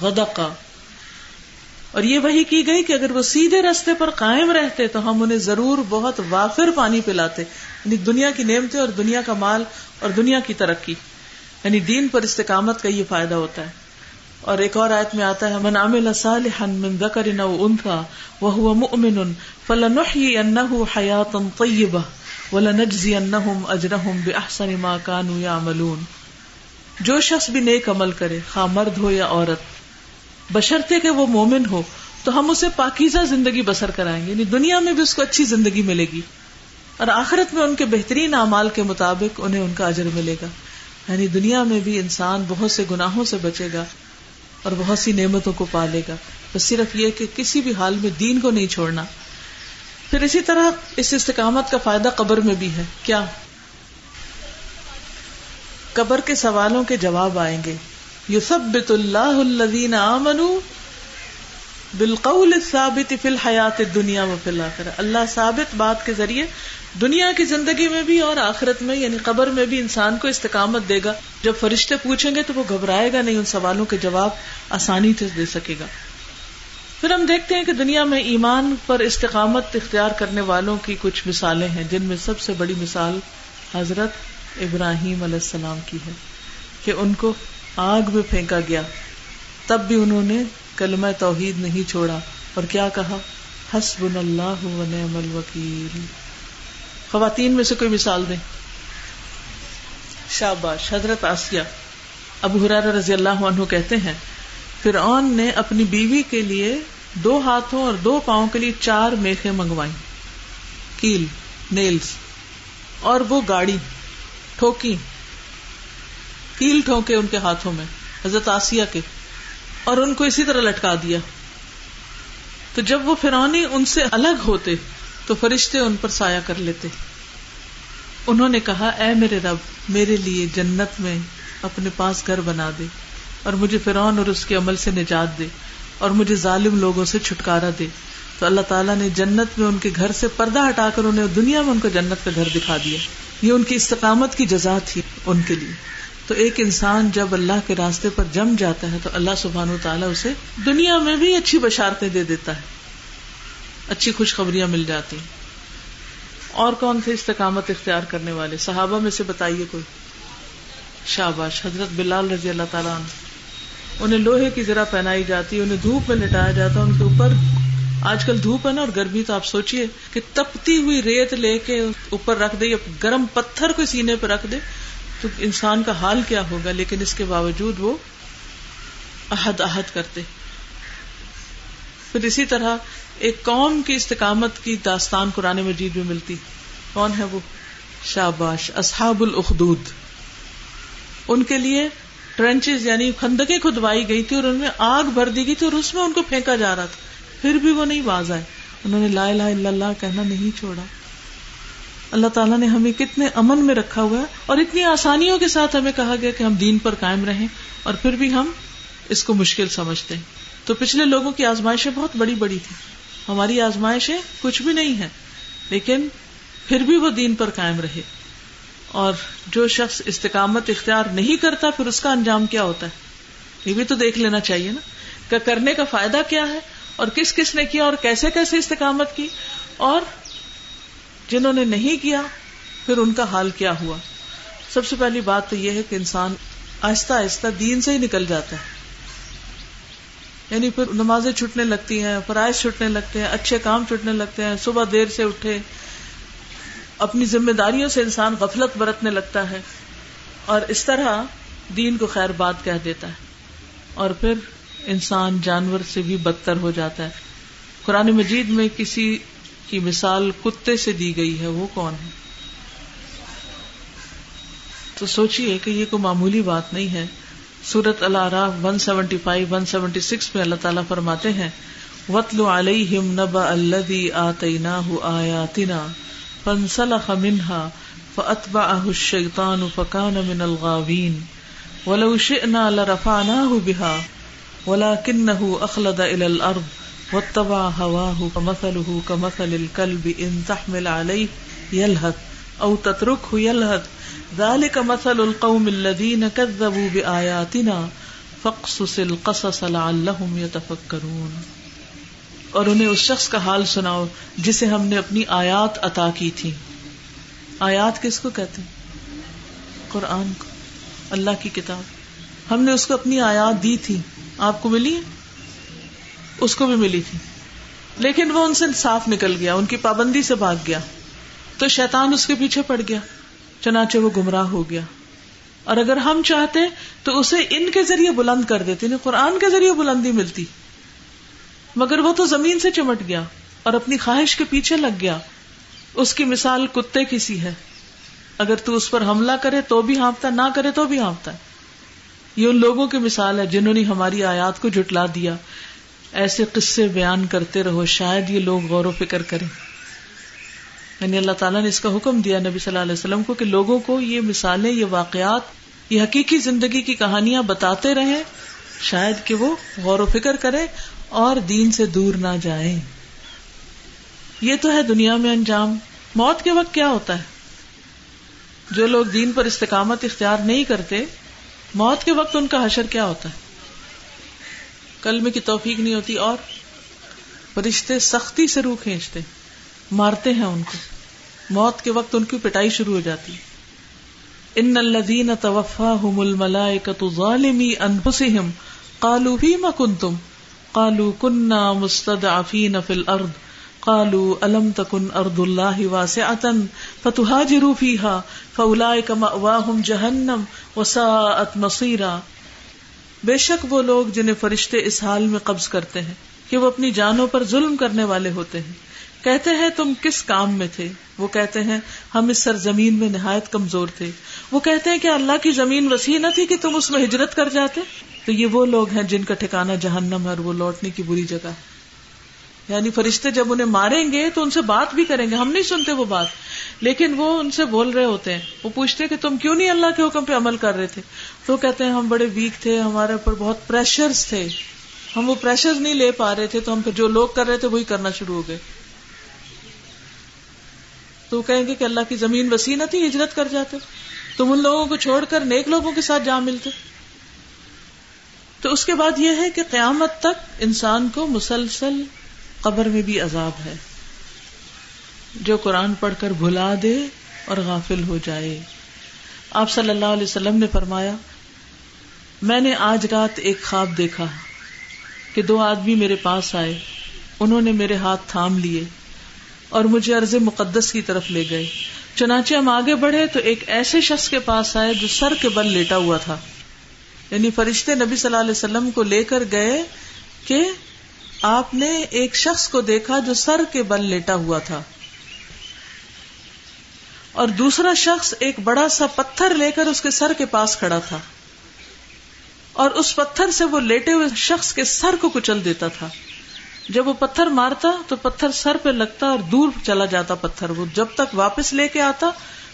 غدقا۔ اور یہ وہی کی گئی کہ اگر وہ سیدھے رستے پر قائم رہتے تو ہم انہیں ضرور بہت وافر پانی پلاتے۔ یعنی دنیا کی نعمتیں اور دنیا کا مال اور دنیا کی ترقی۔ یعنی دین پر استقامت کا یہ فائدہ ہوتا ہے۔ اور ایک اور آیت میں آتا ہے، من عمل صالحا من ذکر او انثى وهو مؤمن فلنحيينه حياه طيبه ولنجزينهم اجرهم باحسن ما كانوا يعملون جو شخص بھی نیک عمل کرے، خواہ مرد ہو یا عورت، بشرطے کہ وہ مومن ہو، تو ہم اسے پاکیزہ زندگی بسر کرائیں گے۔ یعنی دنیا میں بھی اس کو اچھی زندگی ملے گی اور آخرت میں ان کے بہترین اعمال کے مطابق انہیں ان کا اجر ملے گا۔ یعنی دنیا میں بھی انسان بہت سے گناہوں سے بچے گا اور بہت سی نعمتوں کو پالے گا۔ بس صرف یہ کہ کسی بھی حال میں دین کو نہیں چھوڑنا۔ پھر اسی طرح اس استقامت کا فائدہ قبر میں بھی ہے۔ کیا؟ قبر کے سوالوں کے جواب آئیں گے۔ یو سب بت اللہ الدین بالقول الثابت فی الحیات دنیا و فی الآخرہ اللہ ثابت بات کے ذریعے دنیا کی زندگی میں بھی اور آخرت میں یعنی قبر میں بھی انسان کو استقامت دے گا۔ جب فرشتے پوچھیں گے تو وہ گھبرائے گا نہیں، ان سوالوں کے جواب آسانی سے دے سکے گا۔ پھر ہم دیکھتے ہیں کہ دنیا میں ایمان پر استقامت اختیار کرنے والوں کی کچھ مثالیں ہیں، جن میں سب سے بڑی مثال حضرت ابراہیم علیہ السلام کی ہے کہ ان کو آگ میں پھینکا گیا۔ تب بھی انہوں نے کلمہ توحید نہیں چھوڑا، اور کیا کہا؟ حسب اللہ و نعم الوکیل۔ خواتین میں سے کوئی مثال دیں؟ شاباش، حضرت آسیہ ابو حرار رضی اللہ عنہ کہتے ہیں، فرعون نے اپنی بیوی کے لیے دو ہاتھوں اور دو پاؤں کے لیے چار میخیں منگوائی کیل، نیلز، اور وہ گاڑی ٹھوکی کیل ٹھوکے ان کے ہاتھوں میں، حضرت آسیہ کے۔ اور ان کو اسی طرح لٹکا دیا۔ تو جب وہ فرونی ان سے الگ ہوتے، تو فرشتے ان پر سایہ کر لیتے۔ انہوں نے کہا، اے میرے رب، میرے لیے جنت میں اپنے پاس گھر بنا دے، اور مجھے فرعون اور اس کے عمل سے نجات دے، اور مجھے ظالم لوگوں سے چھٹکارا دے۔ تو اللہ تعالیٰ نے جنت میں ان کے گھر سے پردہ ہٹا کر انہیں دنیا میں ان کو جنت کا گھر دکھا دیا۔ یہ ان کی استقامت کی جزا تھی ان کے لیے۔ تو ایک انسان جب اللہ کے راستے پر جم جاتا ہے تو اللہ سبحان و تعالیٰ اسے دنیا میں بھی اچھی بشارتیں دے دیتا ہے۔ اچھی خوشخبریاں مل جاتی ہیں۔ اور کون تھے استقامت اختیار کرنے والے؟ صحابہ میں سے بتائیے کوئی؟ شاباش، حضرت بلال رضی اللہ تعالیٰ عنہ۔ انہیں لوہے کی ذرا پہنائی جاتی، انہیں دھوپ میں لٹایا جاتا، ان کے اوپر آج کل دھوپ ہے نا اور گرمی تو آپ سوچیے کہ تپتی ہوئی ریت لے کے اوپر رکھ دے یا گرم پتھر کو سینے پہ رکھ دے۔ تو انسان کا حال کیا ہوگا؟ لیکن اس کے باوجود وہ عہد عہد کرتے۔ پھر اسی طرح ایک قوم کی استقامت کی داستان قرآن مجید میں ملتی۔ کون ہے وہ؟ شاباش، اصحاب الاخدود۔ ان کے لیے ٹرنچز یعنی خندقیں کھدوائی گئی تھی اور ان میں آگ بھر دی گئی تھی اور اس میں ان کو پھینکا جا رہا تھا۔ پھر بھی وہ نہیں باز آئے۔ انہوں نے لا الہ الا اللہ کہنا نہیں چھوڑا۔ اللہ تعالیٰ نے ہمیں کتنے امن میں رکھا ہوا ہے اور اتنی آسانیوں کے ساتھ ہمیں کہا گیا کہ ہم دین پر قائم رہیں اور پھر بھی ہم اس کو مشکل سمجھتے ہیں۔ تو پچھلے لوگوں کی آزمائشیں بہت بڑی بڑی تھی ہماری آزمائشیں کچھ بھی نہیں ہے لیکن پھر بھی وہ دین پر قائم رہے۔ اور جو شخص استقامت اختیار نہیں کرتا، پھر اس کا انجام کیا ہوتا ہے؟ یہ بھی تو دیکھ لینا چاہیے نا۔ کہ کرنے کا فائدہ کیا ہے اور کس کس نے کیا اور کیسے کیسے استقامت کی؟ اور جنہوں نے نہیں کیا، پھر ان کا حال کیا ہوا؟ سب سے پہلی بات تو یہ ہے کہ انسان آہستہ آہستہ دین سے ہی نکل جاتا ہے۔ یعنی پھر نمازیں چھٹنے لگتی ہیں، فرائض چھٹنے لگتے ہیں، اچھے کام چھٹنے لگتے ہیں، صبح دیر سے اٹھے۔ اپنی ذمہ داریوں سے انسان غفلت برتنے لگتا ہے اور اس طرح دین کو خیر بات کہہ دیتا ہے۔ اور پھر انسان جانور سے بھی بدتر ہو جاتا ہے۔ قرآن مجید میں کسی کی مثال کتے سے دی گئی ہے، وہ کون ہے؟ تو سوچیے کہ یہ کوئی معمولی بات نہیں ہے۔ سورت اللہ راہ ون میں اللہ تعالیٰ فرماتے ہیں وطل علیہم نبا الذی آتیناہ آیاتنا فانسلخ منها فأتبعه الشيطان فكان من الغاوين۔ ولو شئنا لرفعناه بها، ولكنه أخلد إلى الأرض۔ واتبع هواه فمثله كمثل الكلب إن تحمل عليه يلهث أو تتركه يلهث. ذلك مثل القوم الذين كذبوا بآياتنا فاقصص القصص لعلهم يتفكرون. اور انہیں اس شخص کا حال سناؤ جسے ہم نے اپنی آیات عطا کی تھی. آیات کس کو کہتے ہیں؟ قرآن کو. اللہ کی کتاب. ہم نے اس کو اپنی آیات دی تھی. آپ کو ملی ہے؟ اس کو بھی ملی تھی۔ لیکن وہ ان سے صاف نکل گیا، ان کی پابندی سے بھاگ گیا۔ تو شیطان اس کے پیچھے پڑ گیا، چنانچہ وہ گمراہ ہو گیا۔ اور اگر ہم چاہتے تو اسے ان کے ذریعے بلند کر دیتے یعنی قرآن کے ذریعے بلندی ملتی۔ مگر وہ تو زمین سے چمٹ گیا اور اپنی خواہش کے پیچھے لگ گیا۔ اس کی مثال کتے کی سی ہے۔ اگر تو اس پر حملہ کرے تو بھی ہانپتا، نہ کرے تو بھی ہانپتا۔ یہ ان لوگوں کی مثال ہے جنہوں نے ہماری آیات کو جٹلا دیا۔ ایسے قصے بیان کرتے رہو، شاید یہ لوگ غور و فکر کریں۔ یعنی اللہ تعالیٰ نے اس کا حکم دیا نبی صلی اللہ علیہ وسلم کو کہ لوگوں کو یہ مثالیں، یہ واقعات، یہ حقیقی زندگی کی کہانیاں بتاتے رہیں۔ شاید کہ وہ غور و فکر کرے اور دین سے دور نہ جائیں۔ یہ تو ہے دنیا میں انجام۔ موت کے وقت کیا ہوتا ہے؟ جو لوگ دین پر استقامت اختیار نہیں کرتے، موت کے وقت ان کا حشر کیا ہوتا ہے؟ کلمے کی توفیق نہیں ہوتی اور فرشتے سختی سے روح کھینچتے مارتے ہیں ان کو۔ موت کے وقت ان کی پٹائی شروع ہو جاتی ان الذين توفاهم الملائكه ظالمي انفسهم قالوا فيما كنتم قالوا كنا مستضعفين في الارض۔ قالوا الم تكن ارض الله واسعه فتهاجروا فيها فاولئك مأواهم جهنم وساءت مصيرا بے شک وہ لوگ جنہیں فرشتے اس حال میں قبض کرتے ہیں کہ وہ اپنی جانوں پر ظلم کرنے والے ہوتے ہیں۔ کہتے ہیں، تم کس کام میں تھے؟ وہ کہتے ہیں، ہم اس سرزمین میں نہایت کمزور تھے۔ وہ کہتے ہیں کہ اللہ کی زمین وسیع نہ تھی کہ تم اس میں ہجرت کر جاتے۔ تو یہ وہ لوگ ہیں جن کا ٹھکانا جہنم ہے اور وہ لوٹنے کی بری جگہ ہے۔ یعنی فرشتے جب انہیں ماریں گے تو ان سے بات بھی کریں گے۔ ہم نہیں سنتے وہ بات۔ لیکن وہ ان سے بول رہے ہوتے ہیں۔ وہ پوچھتے کہ تم کیوں نہیں اللہ کے حکم پہ عمل کر رہے تھے؟ تو کہتے ہیں، ہم بڑے ویک تھے، ہمارے اوپر بہت پریشر تھے۔ ہم وہ پریشر نہیں لے پا رہے تھے، تو ہم جو لوگ کر رہے تھے وہی کرنا شروع ہو گئے۔ تو کہیں گے کہ اللہ کی زمین وسیع نہ تھی، ہجرت کر جاتے۔ تم ان لوگوں کو چھوڑ کر نیک لوگوں کے ساتھ جا ملتے۔ تو اس کے بعد یہ ہے کہ قیامت تک انسان کو مسلسل قبر میں بھی عذاب ہے۔ جو قرآن پڑھ کر بھلا دے اور غافل ہو جائے۔ آپ صلی اللہ علیہ وسلم نے فرمایا، میں نے آج رات ایک خواب دیکھا کہ دو آدمی میرے پاس آئے۔ انہوں نے میرے ہاتھ تھام لیے اور مجھے عرض مقدس کی طرف لے گئے۔ چنانچہ ہم آگے بڑھے تو ایک ایسے شخص کے پاس آئے جو سر کے بل لیٹا ہوا تھا۔ یعنی فرشتے نبی صلی اللہ علیہ وسلم کو لے کر گئے کہ آپ نے ایک شخص کو دیکھا جو سر کے بل لیٹا ہوا تھا اور دوسرا شخص ایک بڑا سا پتھر لے کر اس کے سر کے پاس کھڑا تھا اور اس پتھر سے وہ لیٹے ہوئے شخص کے سر کو کچل دیتا تھا جب وہ پتھر مارتا تو پتھر سر پہ لگتا اور دور چلا جاتا پتھر وہ جب تک واپس لے کے آتا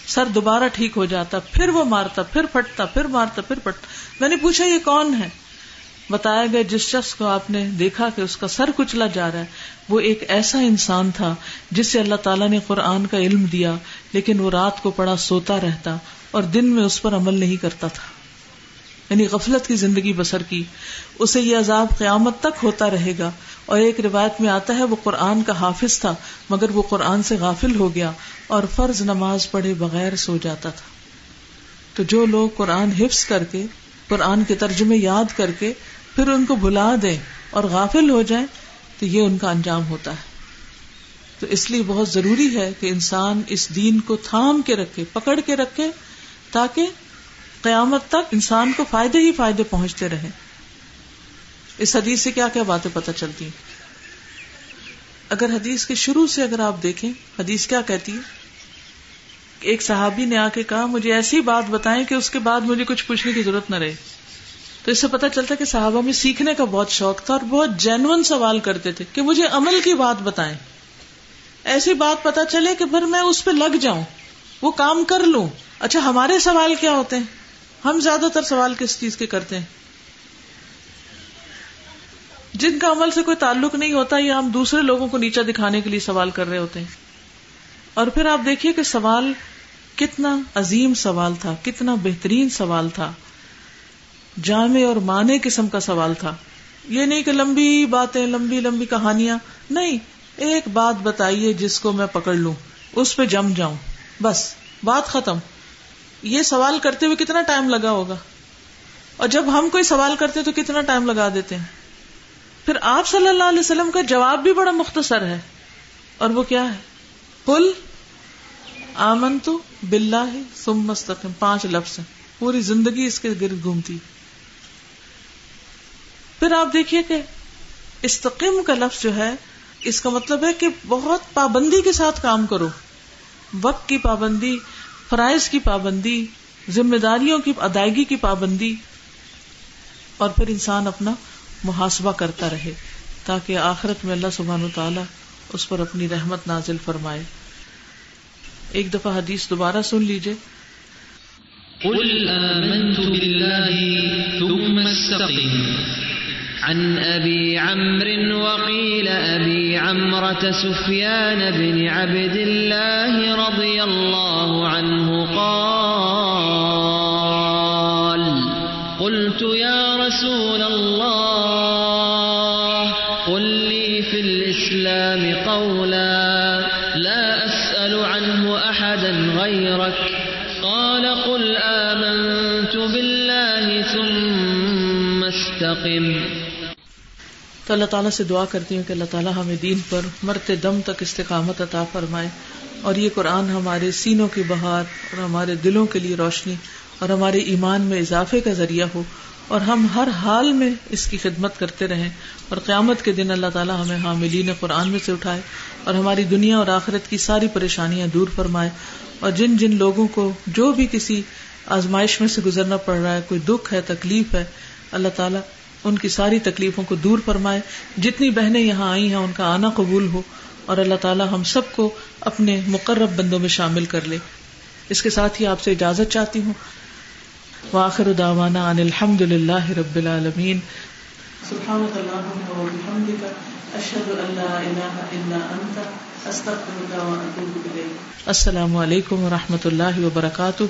سر دوبارہ ٹھیک ہو جاتا پھر وہ مارتا پھر پھٹتا پھر مارتا پھر پھٹتا میں نے پوچھا یہ کون ہے بتایا گیا جس شخص کو آپ نے دیکھا کہ اس کا سر کچلا جا رہا ہے، وہ ایک ایسا انسان تھا جس سے اللہ تعالیٰ نے قرآن کا علم دیا، لیکن وہ رات کو پڑا سوتا رہتا اور دن میں اس پر عمل نہیں کرتا تھا۔ یعنی غفلت کی زندگی بسر کی۔ اسے یہ عذاب قیامت تک ہوتا رہے گا۔ اور ایک روایت میں آتا ہے، وہ قرآن کا حافظ تھا، مگر وہ قرآن سے غافل ہو گیا اور فرض نماز پڑھے بغیر سو جاتا تھا۔ تو جو لوگ قرآن حفظ کر کے، قرآن کے ترجمے یاد کر کے پھر ان کو بلا دیں اور غافل ہو جائیں تو یہ ان کا انجام ہوتا ہے۔ تو اس لیے بہت ضروری ہے کہ انسان اس دین کو تھام کے رکھے، پکڑ کے رکھے، تاکہ قیامت تک انسان کو فائدے ہی فائدے پہنچتے رہے۔ اس حدیث سے کیا کیا باتیں پتہ چلتی ہیں؟ اگر حدیث کے شروع سے اگر آپ دیکھیں، حدیث کیا کہتی ہے؟ ایک صحابی نے آ کے کہا، مجھے ایسی بات بتائیں کہ اس کے بعد مجھے کچھ پوچھنے کی ضرورت نہ رہے۔ تو اس سے پتا چلتا کہ صحابہ میں سیکھنے کا بہت شوق تھا اور بہت جینون سوال کرتے تھے کہ مجھے عمل کی بات بتائیں۔ ایسی بات پتا چلے کہ پھر میں اس پہ لگ جاؤں، وہ کام کر لوں۔ اچھا ہمارے سوال کیا ہوتے ہیں؟ ہم زیادہ تر سوال کس چیز کے کرتے ہیں؟ جن کا عمل سے کوئی تعلق نہیں ہوتا یا ہم دوسرے لوگوں کو نیچا دکھانے کے لیے سوال کر رہے ہوتے ہیں۔ اور پھر آپ دیکھیے کہ سوال کتنا عظیم سوال تھا، کتنا بہترین سوال تھا۔ جامع اور مانے قسم کا سوال تھا۔ یہ نہیں کہ لمبی باتیں، لمبی لمبی کہانیاں۔ نہیں، ایک بات بتائیے جس کو میں پکڑ لوں، اس پہ جم جاؤں۔ بس، بات ختم۔ یہ سوال کرتے ہوئے کتنا ٹائم لگا ہوگا؟ اور جب ہم کوئی سوال کرتے تو کتنا ٹائم لگا دیتے ہیں؟ پھر آپ صلی اللہ علیہ وسلم کا جواب بھی بڑا مختصر ہے۔ اور وہ کیا ہے؟ پل آمن تو بلا ہے سم مستقم پانچ لفظ ہیں۔ پوری زندگی اس کے گرد گھومتی۔ پھر آپ دیکھیے کہ استقیم کا لفظ جو ہے، اس کا مطلب ہے کہ بہت پابندی کے ساتھ کام کرو۔ وقت کی پابندی، فرائض کی پابندی، ذمہ داریوں کی ادائیگی کی پابندی، اور پھر انسان اپنا محاسبہ کرتا رہے تاکہ آخرت میں اللہ سبحان و تعالیٰ اس پر اپنی رحمت نازل فرمائے۔ ایک دفعہ حدیث دوبارہ سن لیجیے قل آمنت بالله ثم استقم عن أبي عمرو وقيل أبي عمرة سفيان بن عبد الله رضي الله عنه قال، قلت يا رسول الله، قل لي في الإسلام قولا، لا أسأل عنه أحدا غيرك. قال، قل آمنت بالله ثم استقم. تو اللہ تعالیٰ سے دعا کرتی ہوں کہ اللہ تعالیٰ ہمیں دین پر مرتے دم تک استقامت عطا فرمائے اور یہ قرآن ہمارے سینوں کی بہار اور ہمارے دلوں کے لیے روشنی اور ہمارے ایمان میں اضافے کا ذریعہ ہو اور ہم ہر حال میں اس کی خدمت کرتے رہیں اور قیامت کے دن اللہ تعالیٰ ہمیں حاملین قرآن میں سے اٹھائے اور ہماری دنیا اور آخرت کی ساری پریشانیاں دور فرمائے اور جن جن لوگوں کو جو بھی کسی آزمائش میں سے گزرنا پڑ رہا ہے، کوئی دکھ ہے، تکلیف ہے، اللہ تعالیٰ ان کی ساری تکلیفوں کو دور فرمائے۔ جتنی بہنیں یہاں آئی ہیں ان کا آنا قبول ہو اور اللہ تعالیٰ ہم سب کو اپنے مقرب بندوں میں شامل کر لے۔ اس کے ساتھ ہی آپ سے اجازت چاہتی ہوں۔ واخر داوانا ان الحمد للہ رب العالمین۔ السلام علیکم و رحمۃ اللہ وبرکاتہ۔